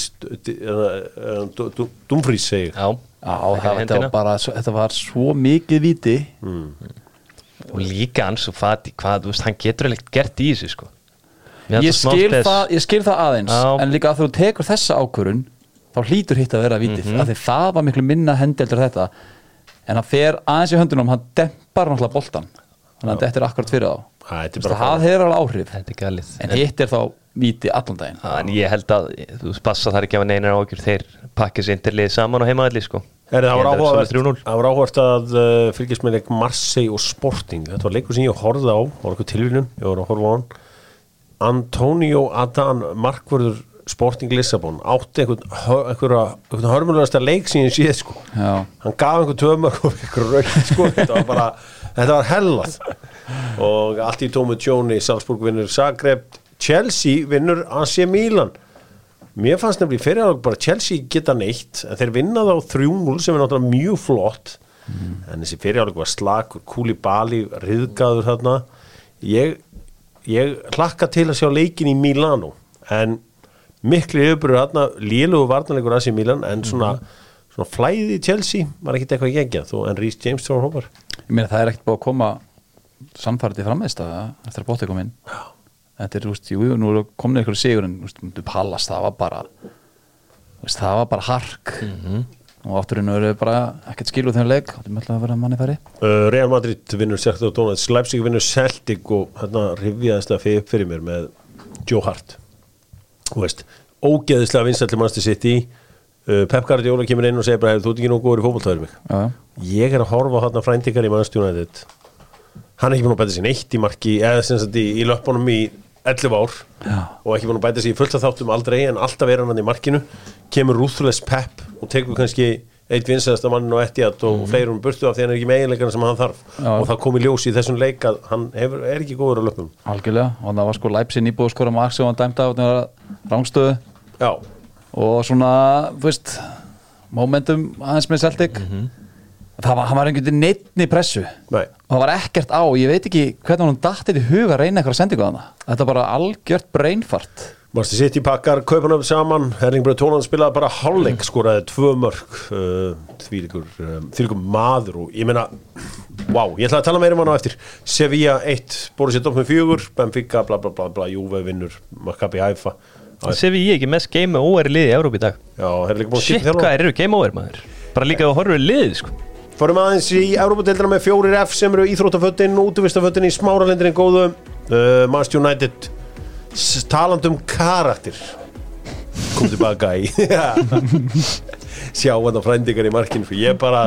A: Dumfrís segir
B: Já,
C: Já,
B: það, þetta, var þetta var svo mikið viti
C: og líka hans og fati hvað, þú veist, hann getur ekkert gert í þessu sko.
B: Ég skil, það, ég skil það aðeins
C: Já.
B: en líka að þú tekur þessa ákvörun þá hlýtur hitt að vera vitið
C: Mhm.
B: af því það var miklu minna hendeldur þetta. En hann fer aðeins í höndunum hann dempar náttúrulega boltan þannig að þetta er akkurat fyrir þá.
A: Það
B: hefur alveg áhrif. En hitt er þá viti allan daginn.
C: En ég held að, þú passa þar ekki að neinar ágjur þeir pakkið sér interlið saman og heimaðalli sko.
A: Það, var
C: held að
A: áhugavert,
C: það verði 3-0.
A: það var áhugavert að uh, fylgjast með leik Marseille og Sporting þetta var leikur sem ég horfði á var eitthvað tilvílun, ég var að horfa á hann. Antonio Adan Markvörður Sporting Lissabon átti einhvern, einhverja einhvern hörmulegasta leik sem ég séð sko.
B: Já.
A: hann gaf einhvern tömur og einhver rauð sko. Þetta var bara, þetta var hellað. Og allt í tómu tjóni Salzburg vinnur Zagreb Chelsea vinnur AC Milan. Mér fannst nefnilega fyrir að bara Chelsea geta neitt en þeir vinna þá 3-0 sem er náttúrulega mjög flott. En þessi fyrirháleik var slakur Kúlibali, riðgaður þarna. Ég, ég hlakka til að sjá leikin í Milano en miklu yfirbúrur þarna lélugu varnarleikur að sér Milan en svona, svona flæði í Chelsea var ekkit eitthvað geggjað þó en Rhys James þrór hópar
B: Ég meina það er ekkert búið að koma samfærið í frammeðstaða eftir að bótið kom inn. Þetta er, þú veist, jú, jú, nú komin eitthvað sigur en, þú veist, myndu Pallas, það var bara þú veist, það var bara hark. Og átturinn eru bara ekkert skilu þegar leik, þetta er alltaf að vera manni færi?
A: Uh, Real Madrid vinnur Sergio Donalds Leipzig vinnur Celtic og hérna rifjaðist það fyrir, fyrir mér með Joe Hart þú veist, ógeðislega vinsætli mannstu sitt í uh, Pep Guardiola kemur inn og segir bara "Hey, þú ert ekki nógu góður í fótboltaður mig
B: já.
A: ég er að horfa á þarna frændikar í mannstu United. Hann er ekki búin að bæta sér neitt í marki eða sem sagt í, í löpunum í 11 ár.
B: Já.
A: og ekki búin að bæta sér í fullt að þáttum aldrei en alltaf er hann hann í markinu. Kemur ruthless Pep og tekur kannski eitt vinsæðasta mannin og Etihad og mm. fleirum burtu af því hann er ekki með eiginleikana sem hann þarf.
B: Já.
A: og það kom í ljós í þessum leik að hann hefur, er ekki góður á löpum
B: Algjörlega, og það var sko Leipzig nýbúið að skora mark sem hann dæmda á þetta rángstöðu
A: já,
B: og svona, þú veist momentum aðeins með Celtic. Það var, hann var einhvern veginn neittni pressu.
A: Nei.
B: Og það var ekkert á, ég veit ekki hvernig hún dattið í huga að reyna eitthvað sendingu að það þetta er bara algjört breinfart
A: Manstu sitt í pakkar, kaupan upp saman. Herling Bröð Tónan spilaði bara hálfleik skoraði tvö mörg uh, þvílíkur, um, þvílíkur maður og ég meina, wow, ég ætla að tala meira um hann á eftir. Sevilla 1, Borussia Dortmund 4 Benfica, bla bla bla, bla Juve vinnur Maccabi Haifa.
C: Ég ekki mest game over liði í Európa í dag.
A: Já, þeir eru líka búin að
C: Shit,
A: skipta
C: hvað eru game over maður? Bara líka að horfa liðið sko.
A: Fórum aðeins í Európa-deildina með fjórir F sem eru íþróttaföttin, útvistaföttin í smáralindinni góðu. Uh, Manchester United talandi um karakter. Kom tilbaka í. Sjá hann að frændingar í markinu sko. ég er bara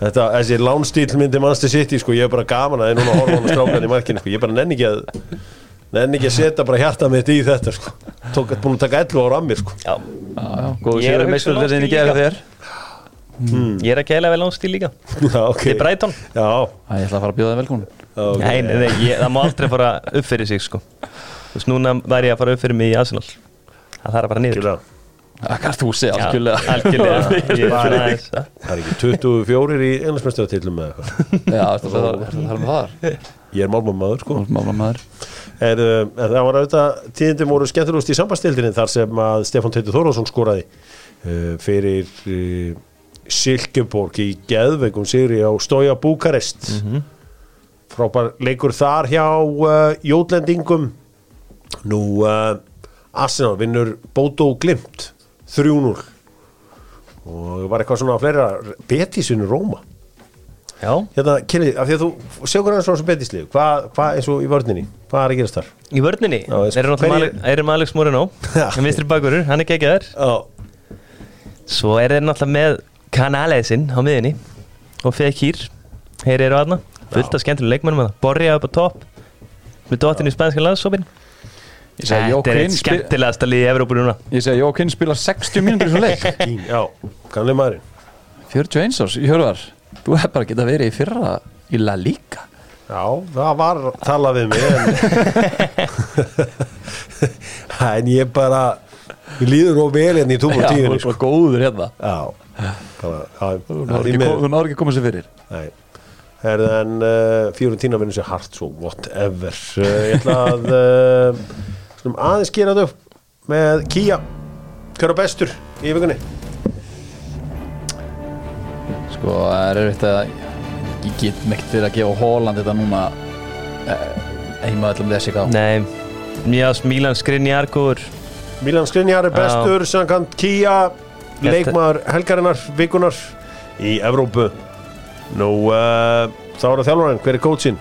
A: þetta, þessi lánstíl myndi Manchester City sko, ég er bara gaman að það er núna á hann að strákan í markinu sko. ég bara nenni ekki að nenni ekki að setja bara hjarta mitt í þetta sko. tók búin að taka 11 ára af mér sko.
C: Já,
B: já, já, góðu
C: Ég er
B: sér
C: að hugsa um
B: meistur þess að
C: landstíl
B: ég gera
C: líka.
B: þér
C: ég er að kæla vel ánstíl líka.
A: Já, ok.
C: Til Brighton.
A: Já,
B: Æ, ég ætla að fara að bjóða það velkomin
A: ok.
C: Nei, nei, nei, ég, það má aldrei fara upp fyrir sig sko Þú veist, núna væri ég að fara upp fyrir mig í Arsenal. Það þarf að fara niður.
B: Það kannst þú segja, algjörlega.
C: Algjörlega. Að-
A: það er ekki 24 í englandsmestartillum með eitthvað.
B: Já, það er það með það
A: ég er málmamaður sko.
B: Mála maður
A: Er, en það var auðvitað tíðindum voru skemmtilegust í sambastildinni þar sem að Stefán Teitur Þórásson skoraði uh, fyrir uh, Silkeborg í Geðveikum sigri á Stója Búkarest. Frábær leikur þar hjá uh, Jótlendingum nú uh, Arsenal vinnur Bóto Glimt 3-0 og var eitthvað svona fleira Betis vinnur Róma.
C: Já,
A: hérna, Kelly, af því að þú segur hann svona sem Betislið, hvað hva, eins og í vörninni hvað er að gerast þar?
C: í vörninni? Þeir eru náttúrulega með Alex Moreno. En vinstri bakurur, hann er geggjaður.
A: Já,
C: Svo er þeir náttúrulega með Kanalesin á miðinni Og Fekir Þeir eru aðna Fullt af skemmtilega leikmennum að Borja upp á topp Með dóttin í spænska landsópin Þetta er eitt skemmtilegasta liði í Evrópu núna.
B: Ég segi Jókinn spila 60 mínútur svo leik.
A: Já, kannlega maðurinn.
B: 41 árs, ég hörðar Þú hefði bara getað verið í fyrra í La Liga.
A: Já, það var talað við mig en, en ég bara Við líður nú vel hérna í túm og
B: Já, þú
A: tíðinni
B: er
A: sko.
B: bara góður hérna.
A: Já, bara, já,
B: Þú náður ekki, að koma sér fyrir.
A: Nei. Herðu en uh, fjórun tína vinnur sér hart svo whatever. Uh, Ég ætla að uh, slum aðeins gera þetta upp með Kia Hver er bestur í vikunni?
B: Sko, það er erfitt að Ég get meitt fyrir að gefa Holland þetta núna eh, heima öllum þessi ká
C: Nei, mjög Milan Skrinjar góður.
A: Milan Skriniar er bestur samkvæmt Kia leikmaður helgarinnar vikunar í Evrópu. Nú, uh, þá er það þjálfarinn, hver er coachinn?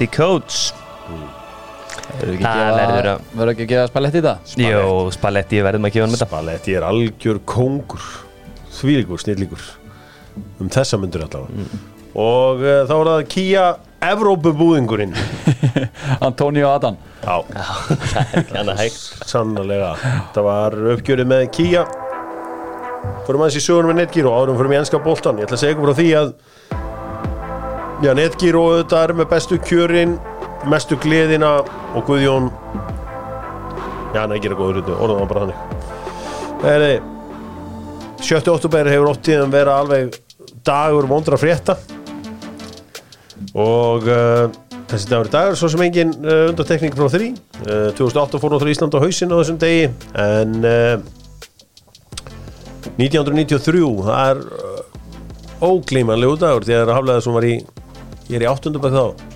C: The Coach.
B: Ekki,
C: Það verður að-
B: verður ekki að gefa spalletti í það?
C: Jó, Spalletti. Verðum að gefa hann með þetta.
A: Spalletti er algjör kóngur þvílíkur, snillíkur um þessa myndur allavega. Og uh, þá er það Kia Evrópubúðingurinn.
B: Antonio Adan
A: Já,
C: Það er ekki annað hægt.
A: Sannlega það var uppgjörið með Kia Förum aðeins í sögunum með Netgyro árum fyrir mig enska boltan ég ætla að segja ykkur frá því að já, Netgyro auðvitað er með bestu kjörin mestu gleðina og Guðjón já, nei, gera góður hlutu, orðan var bara þannig. Heri, 7. óttúber hefur oft tíðan vera alveg dagur vondra frétta. Og uh, þessi dagur í dagur svo sem engin uh, undartekning frá því. Uh, 2008 fór náttúrulega Ísland á hausinn á þessum degi en uh, 1993 það er óglímanlegu dagur. Því að haflega sem var í ég er í áttundum þá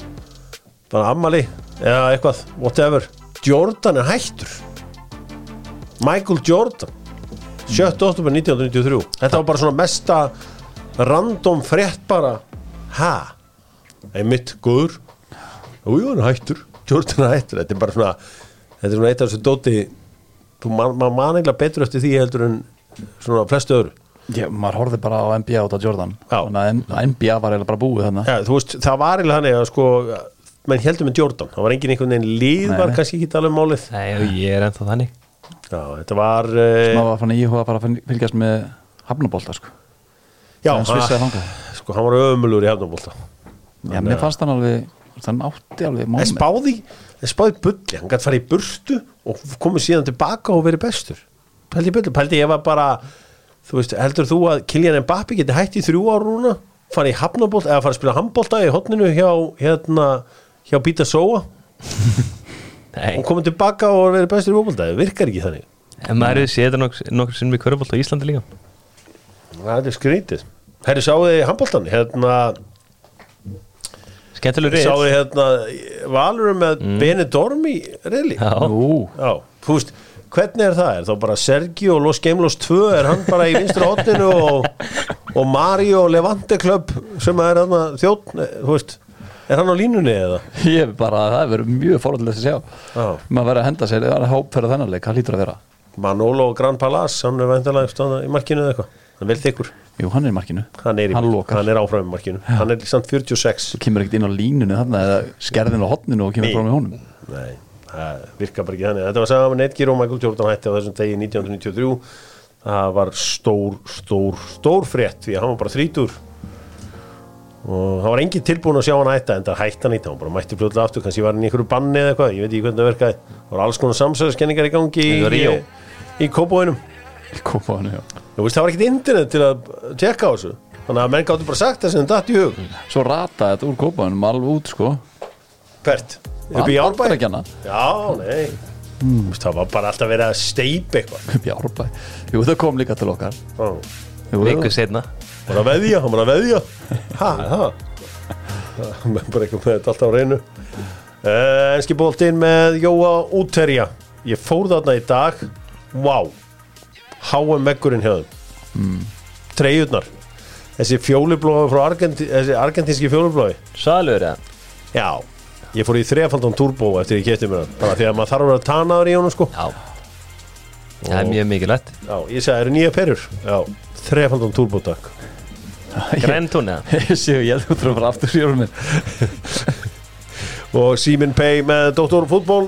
A: bara ammali eða eitthvað, whatever. Jordan er hættur. Michael Jordan 7. oktober 1993 þetta var bara svona mesta random frétt bara. Ha, einmitt góður. Jú, hann er hættur. Jordan er hættur, þetta er bara svona þetta er svona eitt af þessu dóti. Þú man, maður man eiginlega betur eftir því heldur en svona flestu öðru.
B: Já, maður horfði bara á NBA út á Jordan.
A: Já.
B: Þannig að NBA var eiginlega bara búið þarna.
A: Ja, þú veist, það var eiginlega þannig að sko menn heldur með Jordan, það var engin einhvern veginn líð var kannski ekki alveg málið.
C: Nei, ég er ennþá þannig.
A: Já, þetta var uh,
B: maður var fann að íhuga að fara að fylgjast með hafnabólta sko.
A: Já,
B: Hann
A: sko, hann var ömulur í hefnabólta
B: Já, mér fannst hann alveg þann átti alveg moment
A: spáði, spáði bulli. Hann gæti farið í burtu og komið síðan tilbaka og verið bestur. Pældi bulli, pældi ég var bara þú veist, heldur þú að Kylian Mbappi geti hætt í þrjú ára núna, farið í hafnabólta eða farið að spila handbólta í hotninu hjá hérna, hjá Bíta Sóa og komið tilbaka og verið bestur í fótbolta, það virkar ekki þannig.
C: En maður hefur séð þetta nokkur, nokkur sinnum í körfbólt á Íslandi líka.
A: Það er skrítið. Herri, sáðu þið handbóltan, hérna
C: Skemmtilegur reyð
A: sáðu þið hérna Valurum með mm. Benidorm í reyli
C: Já,
B: Ú,
A: Já, þú veist, hvernig er það? Er þá bara Sergio Los Gemelos 2 er hann bara í vinstra hotninu og, og Mario Levante Club sem er hann þjótt, þú veist er hann á línunni eða?
B: ég er bara, það er verið mjög fórhaldilegt að sjá.
A: Já.
B: maður verið að henda sér, það er hópferð þennan leik, það lítur að vera?
A: Manolo Gran Palace, hann er væntalega stóna í markinu eða eitthvað, hann er vel þykkur
B: Jú, hann er í markinu,
A: hann er, í,
B: hann
A: hann er áfram í markinu, hann er samt 46
B: Svo kemur ekkert inn á línunni þarna eða skerðin á hotninu og kemur frá með honum?
A: Nei, það virkar bara ekki þannig. Þetta var sagði með Netgear og Michael Jordan hætti á þessum degi 1993 Það var stór, stór, stór frétt því að hann var bara þrítur og það var engin tilbúin að sjá hann hætta en það hætti hann ít, hann bara mætti fljóðlega aftur kannski var hann í einhverju banni eða eitthvað, ég veit ekki hvernig það verkaði það var alls konar samsæðiskenningar í gangi í,
C: Það
A: í, í kópóinum Þú veist, það var ekkert internet til að tjekka á þessu þannig að menn gáttu bara sagt það sem þeim datt í hug.
B: Svo rataði þetta úr kópaðunum alveg út, sko.
A: Hvert? Upp í Árbæ? Já, nei. Veist, Það var bara alltaf verið að steipa eitthvað.
B: Upp í árbæ. Jú, það kom líka til okkar.
A: Já.
B: Jú,
A: var að veðja, hann var að veðja. Ha, ha. Það bara eitthvað með þetta alltaf á reynu uh, Enski boltinn með Jóa Úterja Ég fór þarna í dag. HM veggurinn hjá þeim. Mm. Treyjurnar. Þessi fjólublóði frá Argenti, Þessi argentinski fjólublóði
C: Svalur, eða?
A: Já. Ég fór í þrefaldan turbo eftir ég kefti mér hann. Bara því að maður þarf að vera tanaður í honum sko.
C: Já. Það er mjög mikilvægt.
A: Já, ég segi, eru nýja perur? Já, þrefaldan turbo takk
C: Grendún, eða?
B: Ég sé, ég að þú þurfa bara aftur í orðum minn
A: og Simin Pay með Dr. Fútból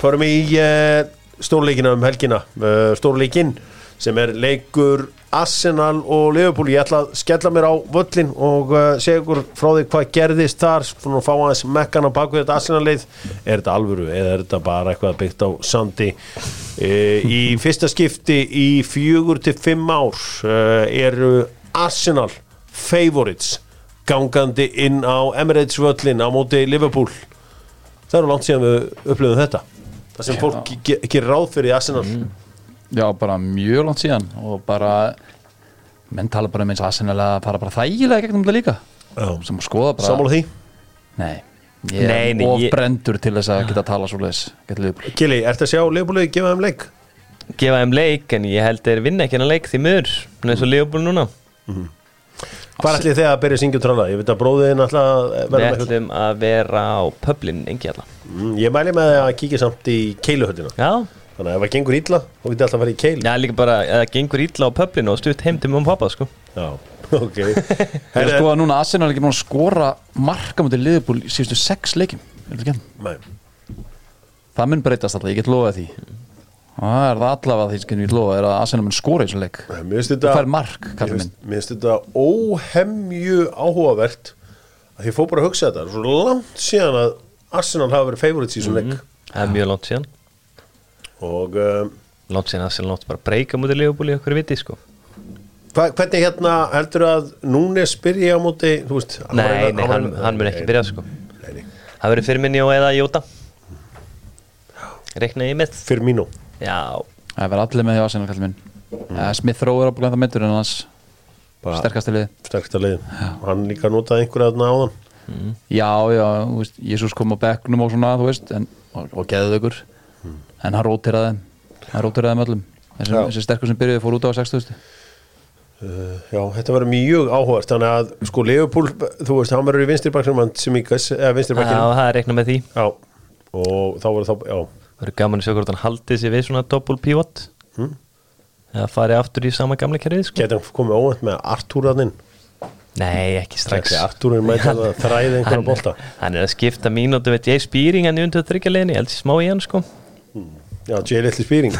A: förum í uh, stórleikina um helgina. Uh, stórleikin sem er leikur Arsenal og Liverpool. Ég ætla að skella mér á völlin og uh, segja ykkur frá því hvað gerðist þar. Svona að fá aðeins mekkan á baku þetta Arsenal leið er þetta alvöru eða er þetta bara eitthvað byggt á sandi? Í fyrsta skipti í fjögur til fimm ár eru Arsenal favorites gangandi inn á Emirates völlin á móti Liverpool. Það eru langt síðan við upplifum þetta. Það sem fólk ge- ge- gerir ráð fyrir í Arsenal.
B: Já, bara mjög langt síðan og bara menn tala bara um eins Arsenal að fara bara þægilega gegnum þetta líka.
A: Já.
B: sem að skoða bara
A: sammála því?
B: Nei, ég er of
C: ég-
B: brendur til þess að geta að tala svo liðbúl
A: Kili, ertu að sjá Leifbúlið gefa þeim leik?
C: Gefa þeim leik, en ég held þeir vinna ekki hennar leik því Hún er svo Leopold núna
A: Hvað ætlið þið að byrja að syngja og tralla? Ég veit að bróðiðin alltaf
C: Við
A: verða með eitthvað
C: ætlum að vera á pöblin engi alla
A: Mm, Ég mæli með að kíkja samt í keiluhöllina.
C: Já,
A: Þannig að ef það gengur illa, þá geti alltaf að fara í keil.
C: Já líka bara að það gengur illa á pöblin og stutt heim til mjög pappa sko.
A: Já, ok.
B: Ég er sko að núna Arsenal er ekki búin að skora marka mútið liðbúl í síðustu sex leikim?
A: Nei.
B: Það mun breytast alltaf, ég get lofað því Það er það allavega því sem ég get lofað er að Arsenal mun skora í þessu leik.
A: Finnst
B: Það fær mark,
A: Mér finnst-
B: minn.
A: mér finnst þetta óhemju áhugavert að ég fór bara að hugsa þetta. Það er svo langt síðan að Arsenal hafa verið favorites í þessum leik.
C: Það er mjög langt síðan.
A: Og um,
C: Langt síðan að sér langt bara breyka mútið í okkur viti sko.
A: Hva, hvernig hérna heldur að Núnes byrja á móti þú veist,
C: Nei,
A: eiginlega-
C: nei,
A: var
C: hann, hann mun ekki
A: Nei,
C: byrja sko.
A: Nei, nei.
C: Það verður fyrir minni og eða Jóta Reikna ég með.
A: Firmino
C: Já,
B: Það verður allir með því ásinn kallið minn. Mm. Smith Rowe er að blanda myndur en hans
A: Bara-
B: sterkasti lið
A: sterksta leið hann líka notaði einhverja þarna áðan.
B: Já, já, þú veist, Jésús kom á bekknum og svona, þú veist en, og, og geðið ykkur en hann rótiraði hann rótiraði þeim öllum. Þessi,
A: Já.
B: þessi sterkur sem byrjuði fór út á 60
A: uh, já, þetta verður mjög áhugast þannig að sko Leopold, þú veist, hann verður í vinstri bakknum hann Simíkas, eða vinstri
C: Já,
A: bakkinu
C: það er reikna með því.
A: Já, og þá verður þá, já
C: Það verður gaman að sjá hvort hann haldið sér við svona double pivot
A: Hmm.
C: eða farið aftur í sama gamla kerfið sko.
A: geti hann komið óvænt með Artúraðinn
C: Nei, ekki strax
A: Ekki Artúrin mæti að þræði einhverja bolta
C: Hann er að skipta mínútu við Jay Spearing hann í undir þryggjarleginni, ég held sér smá í hann sko
A: já, J. Little Spýring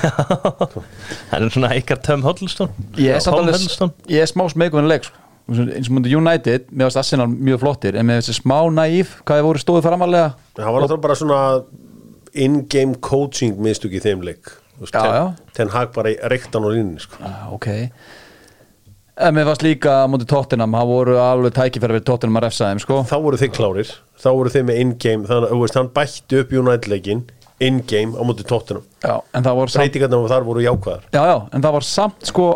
C: Hann er svona ykkar Tom Huddleston
B: Ég er, ég smá smeykum en leik sko. eins og mútið United, mér varst Arsenal mjög flottir en með þessi smá næf, hvað þið voru stóðið
A: in-game coaching mistök í þeim leik. Þú veist,
B: Já,
A: ten, hag bara í reyktan og línni sko.
B: ah, ok. En mér varst líka mútið Tottenham, það voru alveg tækifæri við Tottenham að refsa þeim sko.
A: þá voru þið klárir. Þá voru þið með in-game þannig að hann bætti upp United leikin in-game á
B: en það voru samt
A: breytingarna þar voru jákvæðar.
B: Já, já, en það var samt sko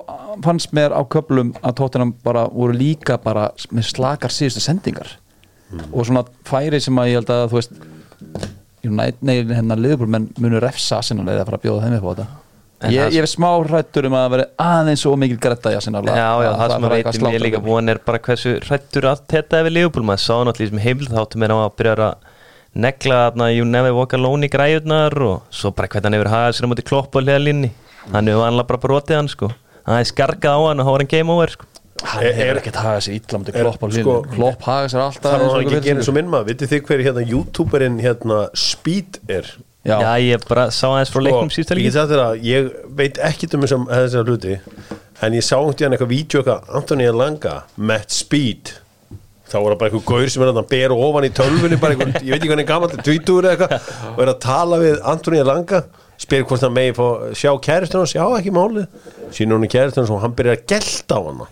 B: fannst mér á köplum að Tottenham bara voru líka bara með slakar síðustu sendingar. Og svona færi sem að ég held að þú veist Nei, hérna liðbúr menn munu refsa Arsenal eða fara að bjóða þeim upp á þetta. Ég, ég er smá hrættur um að veri aðeins og mikil gretta í Arsenal
C: Já, já, það sem að veitum ég líka búin er bara hversu hrættur allt þetta við Liverpool maður sá náttúrulega sem heimil þáttum er á að byrja að negla þarna You Never Walk Alone í græjurnar og svo bara hvernig hann hefur hagað sér á móti klopp á hliðalínni hann hefur vanlega bara brotið hann sko. Hann hefði skarkað á hann og var hann sko
B: Hann
A: Er- er-
B: ekkert sér
A: er-
B: klopp á hlýðinu
A: sko-
B: Klopp hagað sér alltaf
A: það
B: og
A: ekki að gera eins og minn maður vitið þið hver hérna youtuberinn hérna Speed er?
B: Já,
C: Já, ég bara sá aðeins frá leiknum leikinn.
A: það er að ég veit ekkit um þessum þessar hluti en ég sá einhvern veginn eitthvað eitthvað Antonija Langa met Speed. Þá það bara einhver gaur sem er að bera ofan í tölvunni bara einhver, ég veit ekki hvernig gammal tvítur eða eitthvað og er að tala við Antonija Langa spyr hvort hann megi fá sjá kæristunum já ekki málið. Síðan hún er kæristunum og hann byrjar að gelta á hana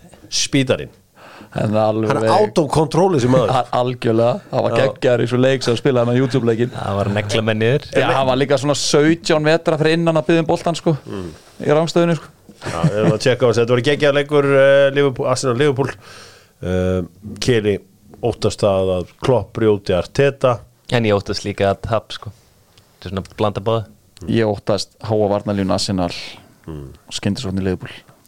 B: Er alveg
A: hann er out of control þessi maður.
B: Al- Algjörlega, það var
A: Já.
B: geggjar í svo leik sem spilaði hann á YouTube-leikin
C: það var með
B: Já, hann var líka svona 17 metra fyrir innan að byggja um boltan sko í rángstöðinu sko.
A: Já, við erum að tjekka á þessu, þetta var geggjaðar leikur uh, Liverpool, Arsenal Liverpool. Uh, Keli óttast að að Klopp brjóti Arteta.
C: En ég óttast líka að tap sko. Þetta er svona blanda báða.
B: Ég óttast háa varnalínu Arsenal. Og skyndi svo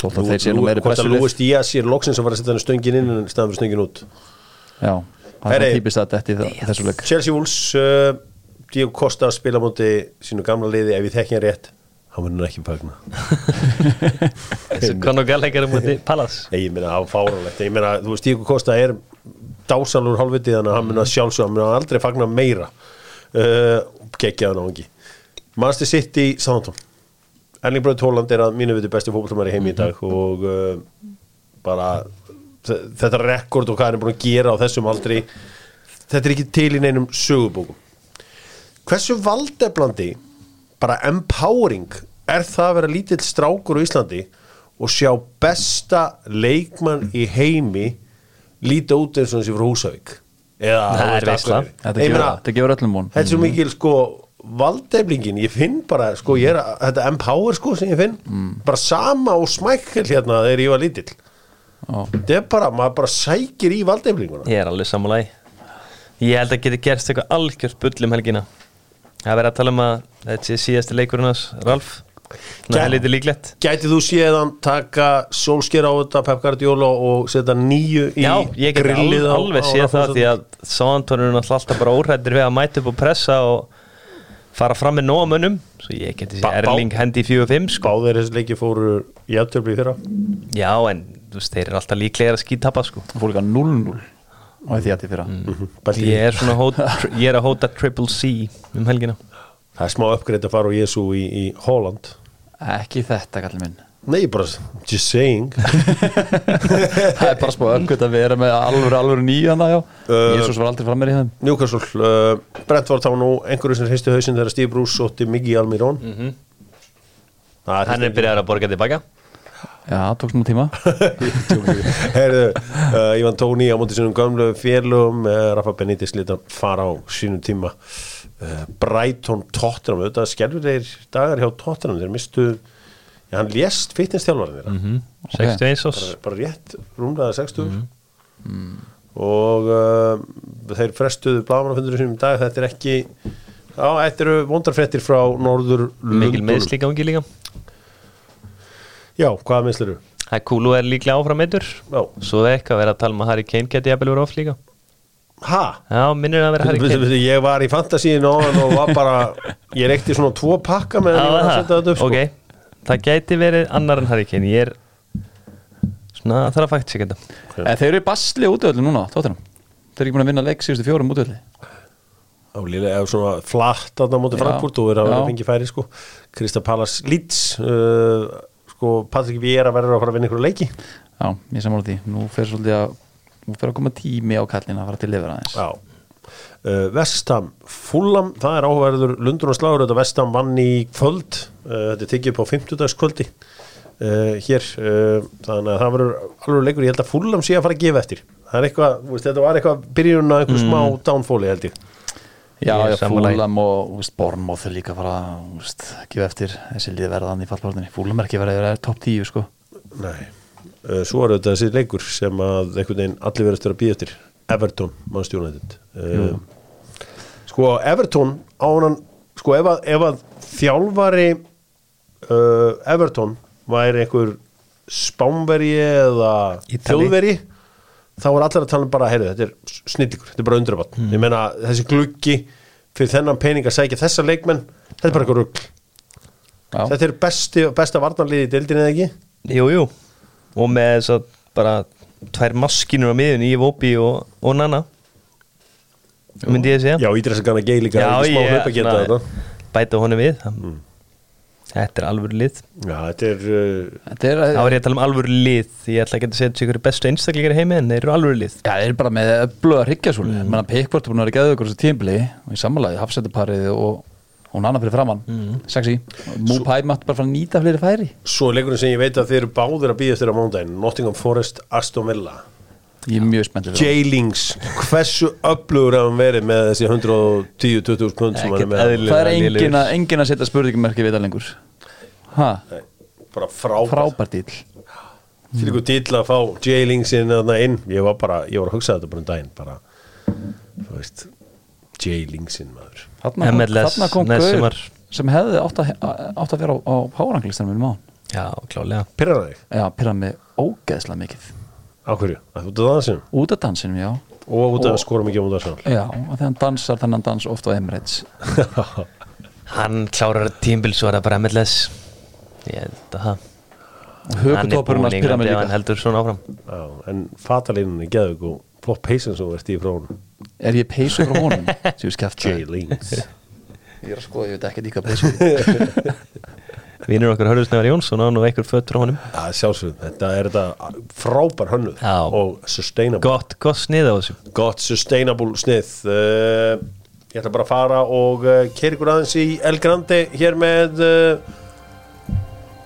B: hann í leifbúl þótt að þeir sé nú meiri
A: hvort að
B: pressulið
A: Lúist Díaz er loksins að setja hann stöngin inn en staðan fyrir stöngin út.
B: Já, það er típist að þetta í þessu leik.
A: Chelsea Wolves uh, Costa að spila á móti sínu gamla liði. Ef ég þekki hann rétt hann verður ekki fagna.
C: Þessu um múti Palace.
A: Nei, ég meina það var fáralegt ég meina þú veist Diego Costa er dásalur hálfviti þannig að hann að sjálfsög hann að aldrei fagna meira. Uh, geggjaðan á hangi Manchester City Southampton Erling Braut Holland er að mínu viti besti fótballtumar í heimi í dag og uh, bara þe- þetta rekord og hvað hann er búin að gera á þessum aldrei þetta er ekki til í neinum sögubókum. Hversu valdeflandi bara empowering er það að vera lítill strákur á Íslandi og sjá besta leikmann í heimi líta út eins og þessi frá Húsavík? Eða
C: Það er
A: veist,
C: veisla.
A: Akureyri.
B: Þetta gefur,
A: meina,
B: þetta gefur öllum von.
A: þetta er svo mikil sko valdeflingin, ég finn bara sko, ég er að, þetta empower sko sem ég finn bara sama og smækkel hérna þegar ég var lítill. Þetta er bara, maður bara sækir í valdeflinguna
C: Ég er alveg sammálaði Ég held að geti gerst eitthvað algjört bull um helgina. Það verið að tala um að þetta sé síðasti leikurinn hans Ralf. Það er lítið líklegt.
A: Gætið þú séð hann taka sólsker á þetta Pep Guardiola og setja nýju í
C: Já, ég get
A: grillið
C: alveg, alveg séð það því að náttúrulega alltaf bara óhrættir við að mæta upp og pressa og fara fram með nóga mönnum svo ég geti
A: bá-
C: Erling hendi í 4-5 sko.
A: Báðir þessi leiki fóru í aftöfli í fyrra.
C: Já, en veist, þeir eru alltaf líklegir að skítapa sko.
B: Það fór líka 0-0 á því að því fyrra.
A: Bælt í-
C: Ég er svona hót, ég er að hóta Triple C um helgina.
A: Það er smá uppgreitt að fara á Jésu í, í Holland.
B: Ekki þetta kallið minn
A: Nei, bara, just saying.
B: Það er bara spáð ökkut að vera með alvöru alvöru nýjana já.
A: Uh,
B: Jésús var aldrei fram með í þeim.
A: Newcastle, uh, Brentford þá nú einhverju sem hristu hausinn þegar Steve Bruce sótti Miggi Almirón mm -hmm.
C: Hann er byrjað að borga tilbaka.
B: Já, tók smá tíma.
A: Herðu, uh, Ivan Tóni á móti sínum gömlu félugum uh, Rafa Benítez litan fara á sínum tíma. Uh, Brighton Tottenham auðvitað skelfur þeir dagar hjá Tottenham. Þeir mistu, já hann lést fitness-þjálfarinn þeirra.
C: Mhm. 61 ás
A: bara, bara rétt rúmlega 60 og uh, þeir frestuðu blámanafundurinn sínum í dag. Þetta er ekki já, þetta eru vondarfrettir frá Norður
C: Mikil
A: Lundúnum.
C: meðsli í gangi líka.
A: Já, hvaða meðslir eru?
C: Það er kúlu er líklega áfram meittur
A: Já,
C: Svo er eitthvað að vera að tala um að Harry Kane geti jafnvel verið off líka.
A: Ha?
C: Já, minnir að vera Harry Kane.
A: Ég var í fantasíin og og var bara ég reykti svona tvo pakka með
C: Já,
A: ég var að setja þetta upp sko.
C: Ok, það gæti verið annar en Harry Kane. Ég er svona það þarf að fækt sig þetta
B: Eh, Þeir eru basli útöðli núna, tóttunum Þeir eru ekki búin að vinna leik síðustu fjórum útöðli
A: á liðlega eða svona flatt að það móti Frankfurt og verið að
B: já.
A: fengi færi sko. Krista Pallas Leeds uh, sko Patrik Viera verður að fara að vinna ykkur leiki.
B: Já, ég samála því. Nú fer svolítið að Nú fer að koma tími á kallin að fara til lifur aðeins.
A: Já Vestam Fulham, það er áhugaverður Lundun og Sláður, þetta Vestam vann í kvöld. Uh, þetta er upp á 50. kvöldi uh, hér uh, þannig að það verður alveg leikur. Ég held að Fulham sé að fara að gefa eftir. Eitthvað, þetta var eitthvað byrjun að einhver smá downfalli held ég.
B: Já,
C: Ég
B: já. Fúlam og Bornmoth er líka að fara veist, gefa eftir þessi lið verðan í fallbártunni Fúlam er ekki verið að vera topp 10 sko.
A: Nei, uh, svo er þetta þessi leikur sem að einhvern veginn allir verðast að býja eftir. Everton, mannstjónættið uh, sko Everton ánan, sko ef að, ef að þjálfari uh, Everton væri einhver spánveri eða þjóðveri þá er allir að tala um bara, heyrðu, þetta er snillikur, þetta er bara undrabann
C: Hmm.
A: ég meina þessi gluggi fyrir þennan pening að sækja þessa leikmenn þetta er bara eitthvað rugg þetta er besti, besta varnarliði í deildinni eða ekki?
C: Jú, jú. Og með þess að bara tvær maskínur á miðun í Vopi og, og Nana myndi ég segja.
A: Já, Ídresa Gana Gay líka þetta?
C: bæta honum við. Þetta er alvöru lið.
A: Já, þetta er uh,
B: þetta er,
C: Þá er ég að tala um alvöru lið Ég ætla ekki að segja þessu ykkur bestu einstaklingar í heimi en þeir eru alvöru lið.
B: Já, þeir eru bara með blöða hryggjasúli mm. menna Pickford er búin að vera geðið ykkur þessu tímbli og í sammálaði hafsættuparið og hún annar fyrir framann, mm. sexy. Múpæ mátti bara fara að nýta fleiri færi.
A: Svo er leikurinn sem ég veit að þeir eru báðir að býja eftir á mándaginn Nottingham Forest, Aston Villa
B: Ég er mjög spenntið
A: J-Lings, hversu öflugur hefur hann verið með þessi 110-20 pund sem hann er með?
B: það er engin að, engin að setja spurningmerki við það lengur.
A: Nei, Bara frábært.
B: Frábært dýl
A: Fyrir ykkur dýll að fá J-Lingsin þarna inn. Ég var bara, ég var að hugsa þetta bara um daginn bara, þú veist J-Lingsin maður.
B: Þarna kom,
C: MLS
B: þarna kom
C: næst
B: gaur sem hefði átt að, átt að vera á, á á
C: Já, klálega
A: Pirrar þig,
B: já, pyrra mig ógeðslega mikið
A: á hverju? Að Út af dansinum
B: út af dansinum, já.
A: Og út af
B: Og-
A: að skora mikið á mútið Arsenal?
B: Já, og þegar hann dansar þennan dans oft á Emirates.
C: Hann klárar tímbil svo er það bara MLS Ég held að það.
B: Og
C: Hann er búin
B: að mig
C: Englandi ef hann heldur svona áfram.
A: Já, en fatalínan er geðug og flott peysin sem þú ert í frá hún
B: er ég peysu frá honum? Skeft
A: J-Lings
B: ég er að skoða, ég veit ekki líka peysu
C: Vinur okkar Hörðusnevar Jónsson og einhver fött frá honum.
A: Já, sjálfsögum, þetta er þetta frábær hönnuð
C: Já.
A: og sustainable.
C: Gott, gott snið á þessu.
A: Gott sustainable snið. Uh, ég ætla bara að fara og uh, keira ykkur aðeins í El Grande hér með uh,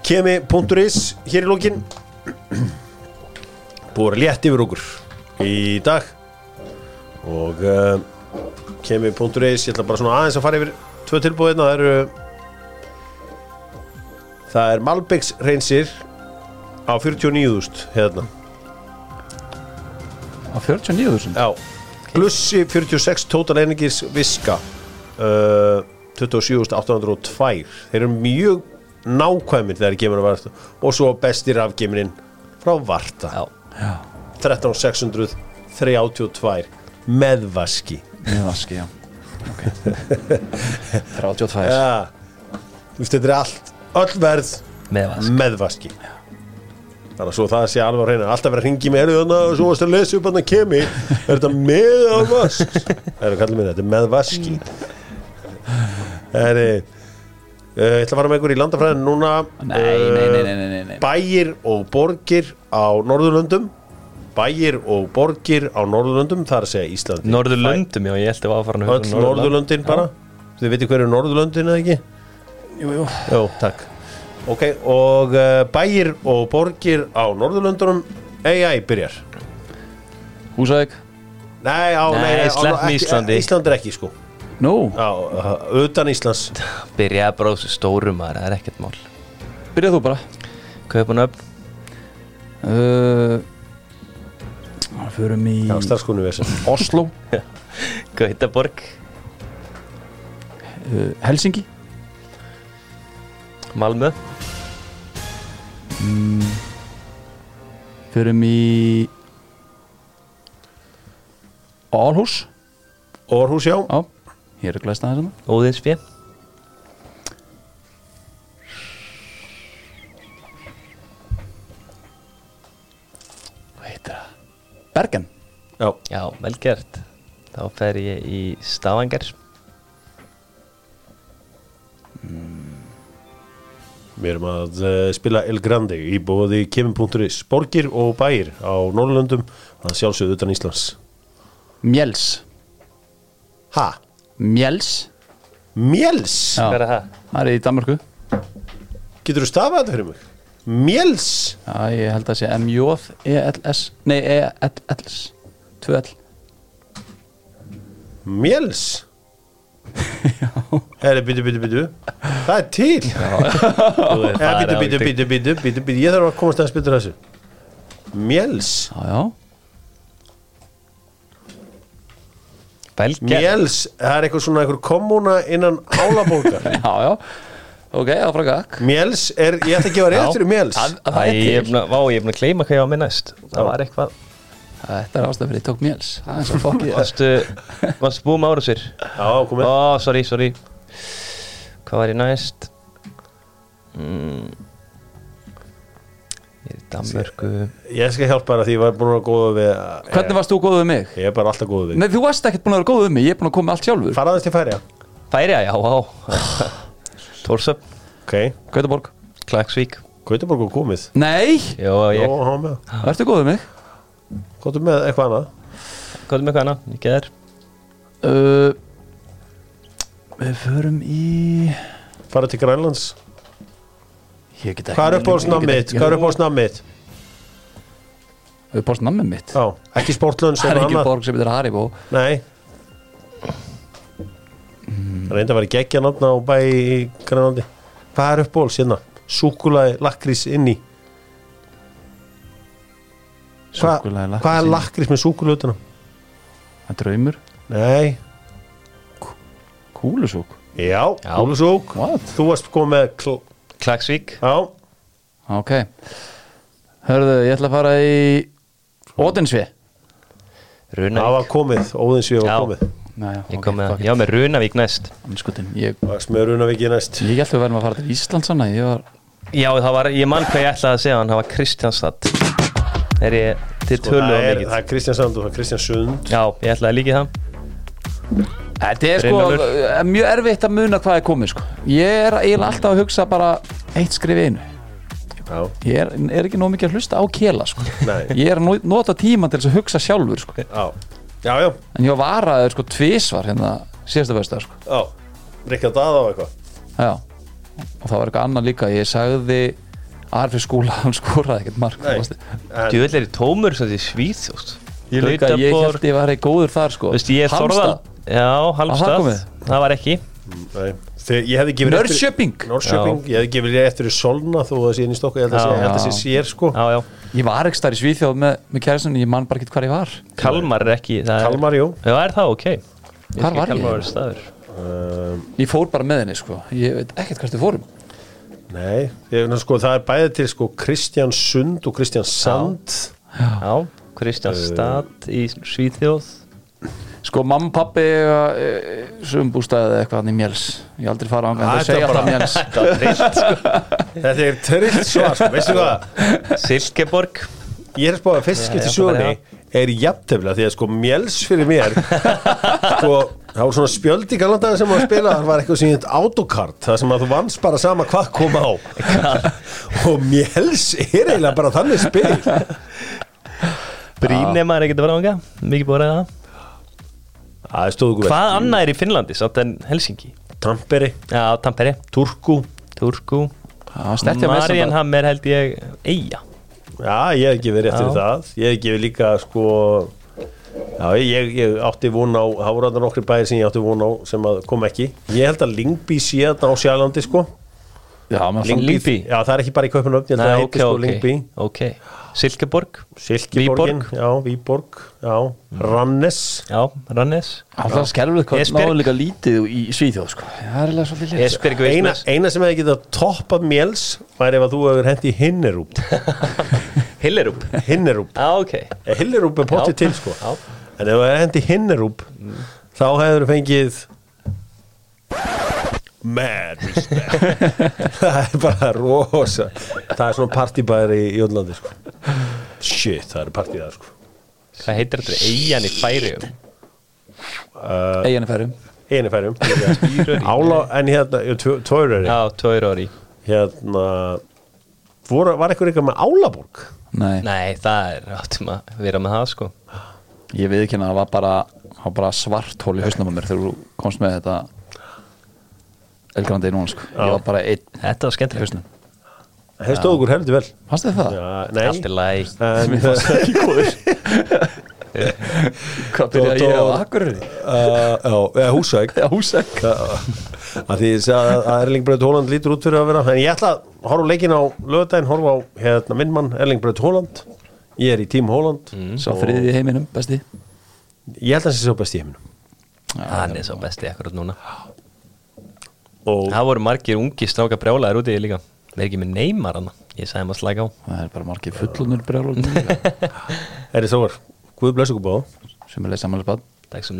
A: kemi.is hér í lókin búið létt yfir okkur í dag. Og kemi.is ég ætla bara svona aðeins að fara yfir tvö tilbúðina það eru það er Malbegs reynsir á 49.000 hérna.
B: Á 49.000
A: Já, plussi 46 total energies viska uh, 27.802 þeir eru mjög nákvæmir þegar kemur að varta og svo bestir afgemirinn frá varta.
C: Já,
B: já,
A: 13.632 með vaski.
B: Með vaski, já. Ok. 32
A: ja, þetta er allt öll verð
C: með vask.
A: með vaski. Þannig að svo það sé alveg að reyna alltaf verið að ringi erðu þannig að svo varst að lesa upp hann að kemi. Er þetta með að vask? Það er að kalla mér þetta er með vaski. Það er ég ætla að fara með ykkur í landafræðin núna.
B: Nei, nei, nei, nei, nei, nei.
A: bæir og borgir á Norðurlöndum. Bæir og borgir á Norðurlöndum það að segja Íslandi
C: Norðurlöndum, já, ég held að var að fara að
A: öll Norðurlöndin bara. Þið veitir hverju Norðurlöndin eða ekki
B: jú, jú.
A: Jó, takk. Ok, og uh, bæir og borgir á Norðurlöndunum AI byrjar.
B: Húsavík?
A: Nei, á,
C: Nei,
A: nei, nei, á- ekki-
C: Íslandi.
A: Ísland er ekki, sko.
B: Nú,
A: Já, uh, utan Íslands.
C: Byrjaði bara á þessu stórum maður, það er ekkert mál.
B: Byrjað þú bara.
C: Kaupanöfn,
B: uh, Förum í
A: Já, starfskonu við þessu
B: Oslo.
C: Gautaborg,
B: uh, Helsingi
C: Malmö?
B: Förum í Árhús
A: Orhús, já.
B: Já, hér er glæst aðeins hérna.
C: Óðinsfjö
B: Hvað heitir það? Bergen.
A: Já,
C: Já, vel gert. Þá fer ég í Stavanger
A: við erum að uh, spila El Grande í bóði kemur.is Borgir og bæir á Norðurlöndum að sjálfsögðu utan Íslands
B: Mjels
A: Ha?
B: Mjels
A: Mjels?
B: Já.
C: Hvað er það?
B: Það er í Danmarku
A: Getur þú stafað þetta fyrir mig? Mjels?
B: Já, ég held að sé M-J-E-L-S Nei, E-L-S 2-L
A: Mjels? Herri, byttu, byttu, byttu Það er til. Byttu, byttu, byttu, byttu, byttu, Ég þarf að komast að spytur þessu. Mjels? Mjels, það er eitthvað svona eitthvað kommuna innan álabókar
B: Já, já. Ok, það frá gakk
A: Mjels er, ég ætla að gefa rétt fyrir Mjels.
B: Það er til.
C: að, vá, ég er búin að gleyma hvað ég á með næst Það var eitthvað
B: Þetta er ástæð fyrir ég tók mjels Það er svo fokkið.
C: Varstu, búið með ára sér?
A: Já, komið
C: Ó, sorry, sorry. Hvað var ég næst? Mm. Ég er í Danmörku
A: Ég skal hjálpa að því ég var búin að vera góða við
B: Hvernig varst þú góð við mig?
A: Ég er bara alltaf góða við
B: Nei, þú varst ekkert búin að vera góð við mig. Ég er búin að koma allt sjálfur.
A: Faraðast til færi,
C: Færi já, já Tórsöp,
A: ok.
B: Gautaborg.
C: Klagsvík
A: Gautaborg og komið.
B: Nei,
C: Jó, ég,
A: Jó, hann með eitthvað annað.
C: Er með hvað hana? Ég geður
B: Uh, við förum í
A: Fara til Grænlands.
B: Ekki
A: Hvað er upp á snammið? Hvað er upp á snammið?
B: Upp á snammið mitt?
A: Já, ekki sportlunns
B: Það er ekki
A: annað
B: borg sem heitir Haribo.
A: Nei. Það reyndi að vera geggja náttúrulega á bæ í Grænlandi. Hvað er upp á hérna? Súkulaði lakrís inn í Hva, Hvað er
B: í.
A: lakrís með súkulutuna?
B: Það er draumur.
A: Nei,
B: Kúlusúk.
A: Já,
C: Já.
A: kúlusúk.
B: What?
A: Þú varst komið með kl...
C: Klagsvík
A: Já,
B: Ok. Hörðu, ég ætla að fara í Ódinsvi
A: það
C: Runavík
A: var komið, Óðinsvíð var
C: Já.
A: komið.
B: Næja,
C: Ég kom með það, já með Runavík næst.
B: Anskutin, ég,
A: Það var smörunavíki næst.
B: Ég held að verðum að fara til Ísland sann var
C: Já, það var, ég mann hvað ég ætlaði að segja hann, það var Kristjánstad Er ég til
A: Sko,
C: tölu
A: það, er, það er Kristján Sand og það er Kristján Sund.
C: Já, ég ætlaði líkið það.
B: Þetta er sko eh, mjög erfitt að muna hvað er komið sko. Ég er eiginlega alltaf að hugsa bara eitt skrif einu.
A: Já,
B: Ég er, er ekki nóg mikið að hlusta á kela sko. Ég er að nota tíma til að hugsa sjálfur sko.
A: Já, já, já,
B: En ég var varaður sko tvísvar hérna síðasta föstudag sko.
A: Rikka Dada á eitthvað.
B: Og það var eitthvað annað líka. Ég sagði Arfi skúla Hann skóraði ekkert mark
C: Djúvill er í tómur sem því svíþjóst
B: Ég líka, ég held ég var góður þar sko.
C: Er
B: Halmstad.
C: Já,
B: það
C: Halmstad? Það var ekki.
A: Nei, þegar ég hefði gefið Norrköping, ég rétt fyrir Solna þó að það sé inn í stokku, ég held að
C: Já.
A: sé- sér sko.
C: Já, já.
B: Ég var ekki starf í Svíþjóð með, með kæristunni Ég man bara ekki hvað ég var.
C: Kalmar er ekki það er-
A: Kalmar, jú.
C: Já, er það? Ok.
B: Hvar var ég?
C: Kalmar er staður.
A: Um,
B: Ég fór bara með henni sko. Ég veit ekkert hvert við fórum
A: Nei, ég, sko, það er bæði til sko Kristján Sund og Kristján Sand.
C: Já, Kristjánstad í Svíþjóð.
B: Sko mamma og pappi e, Sumbústæði eitthvað hann í Mjöls Ég aldrei fara á hann Það segja alltaf Mjöls
C: sko.
A: Þetta er trillt svar, sko, veistu hvað?
C: Silkeborg.
A: Ég er að spáða að fyrst Er jafntefla því að sko mjöls fyrir mér sko, það var svona spjöld í galandaði sem að spila, það var eitthvað sem heit autokart, það sem að þú vannst bara sama hvað kom á. Og mjöls er eiginlega bara þannig spil.
C: Brín er maður ekkert að vera ánga Mikið búið að ræða það? Hvað annað er í Finnlandi samt en Helsingi?
A: Tamperi,
C: Já, Tampere,
A: Turku.
C: Turku. Marienhammer held ég eiga
A: Já, ég hef gefið rétt fyrir það. Ég hef gefið líka sko Já, ég, ég átti von á þetta nokkri bæðir sem ég átti von á sem kom ekki. Ég held að Lingby sé þetta á sjálfandi sko. Lingby, Já, það er ekki bara í Kaupanöfn að það
C: ok,
A: heiti sko Lingby
C: Silkeborg,
A: Silkeborgin, já, Víborg Já, Rannes.
C: Já, Rannes.
B: Það skelfur hvað
C: Esbjerg.
B: náðu líka lítið í Svíþjóð sko. Það er alveg svolítið
C: Esbjörg
A: eina, sem hefði getað toppað Mjels væri ef að þú hefur hendi Hinnerúp.
C: Hillerup
A: Hinnerúp.
C: Ok.
A: Hinnerúp er pottið til sko. En ef þú hefur hendi Hinnerúp þá hefur fengið Mad respect. Það er bara rosa Það er svona partybæri í Jónlandi sko. Shit, það eru partíðar sko.
C: Hvað heitir þetta? Eyjan í færium
B: Eigin er færum
A: Einu færum Ála, en hérna, tóiröri
C: Já, tóir ári
A: Hérna voru, Var eitthvað eitthvað með Álaborg?
B: Nei,
C: Nei, það er áttum að vera með það sko.
B: Ég við ekki að það var bara, bara svart hól í hausnum á mér þegar þú komst með þetta Elgrandi núna sko. Ég var bara einn.
C: Þetta var
B: í
C: skemmtilegt
B: hausnum
A: Það stóð okkur heldur vel?
B: Fannst þið það?
A: Já, nei.
C: Allt í læg
A: En,
B: Ekki góður. Hvað byrjaði ég á Akureyri?
A: uh, Já, eða Húsæk
B: Já, húsæk
A: að því ég segi að, að Erling Braut Hóland lítur út fyrir að vera en ég ætla að horfa leikin á lögudaginn horfa á hérna minnmann Erling Braut Hóland ég er í tím Hóland
B: Svo friðið í heiminum, besti?
A: Ég held að það sé svo best í heiminum.
C: Hann er svo besti akkurat núna Það voru margir ungi stráka brjálaðir úti líka. Það er ekki með neymar hann Ég sagði maður slæka á.
B: Það er bara margir fullunur brjálur
A: er þið svo var Guð
B: er leið samanlega bad
C: Takk sem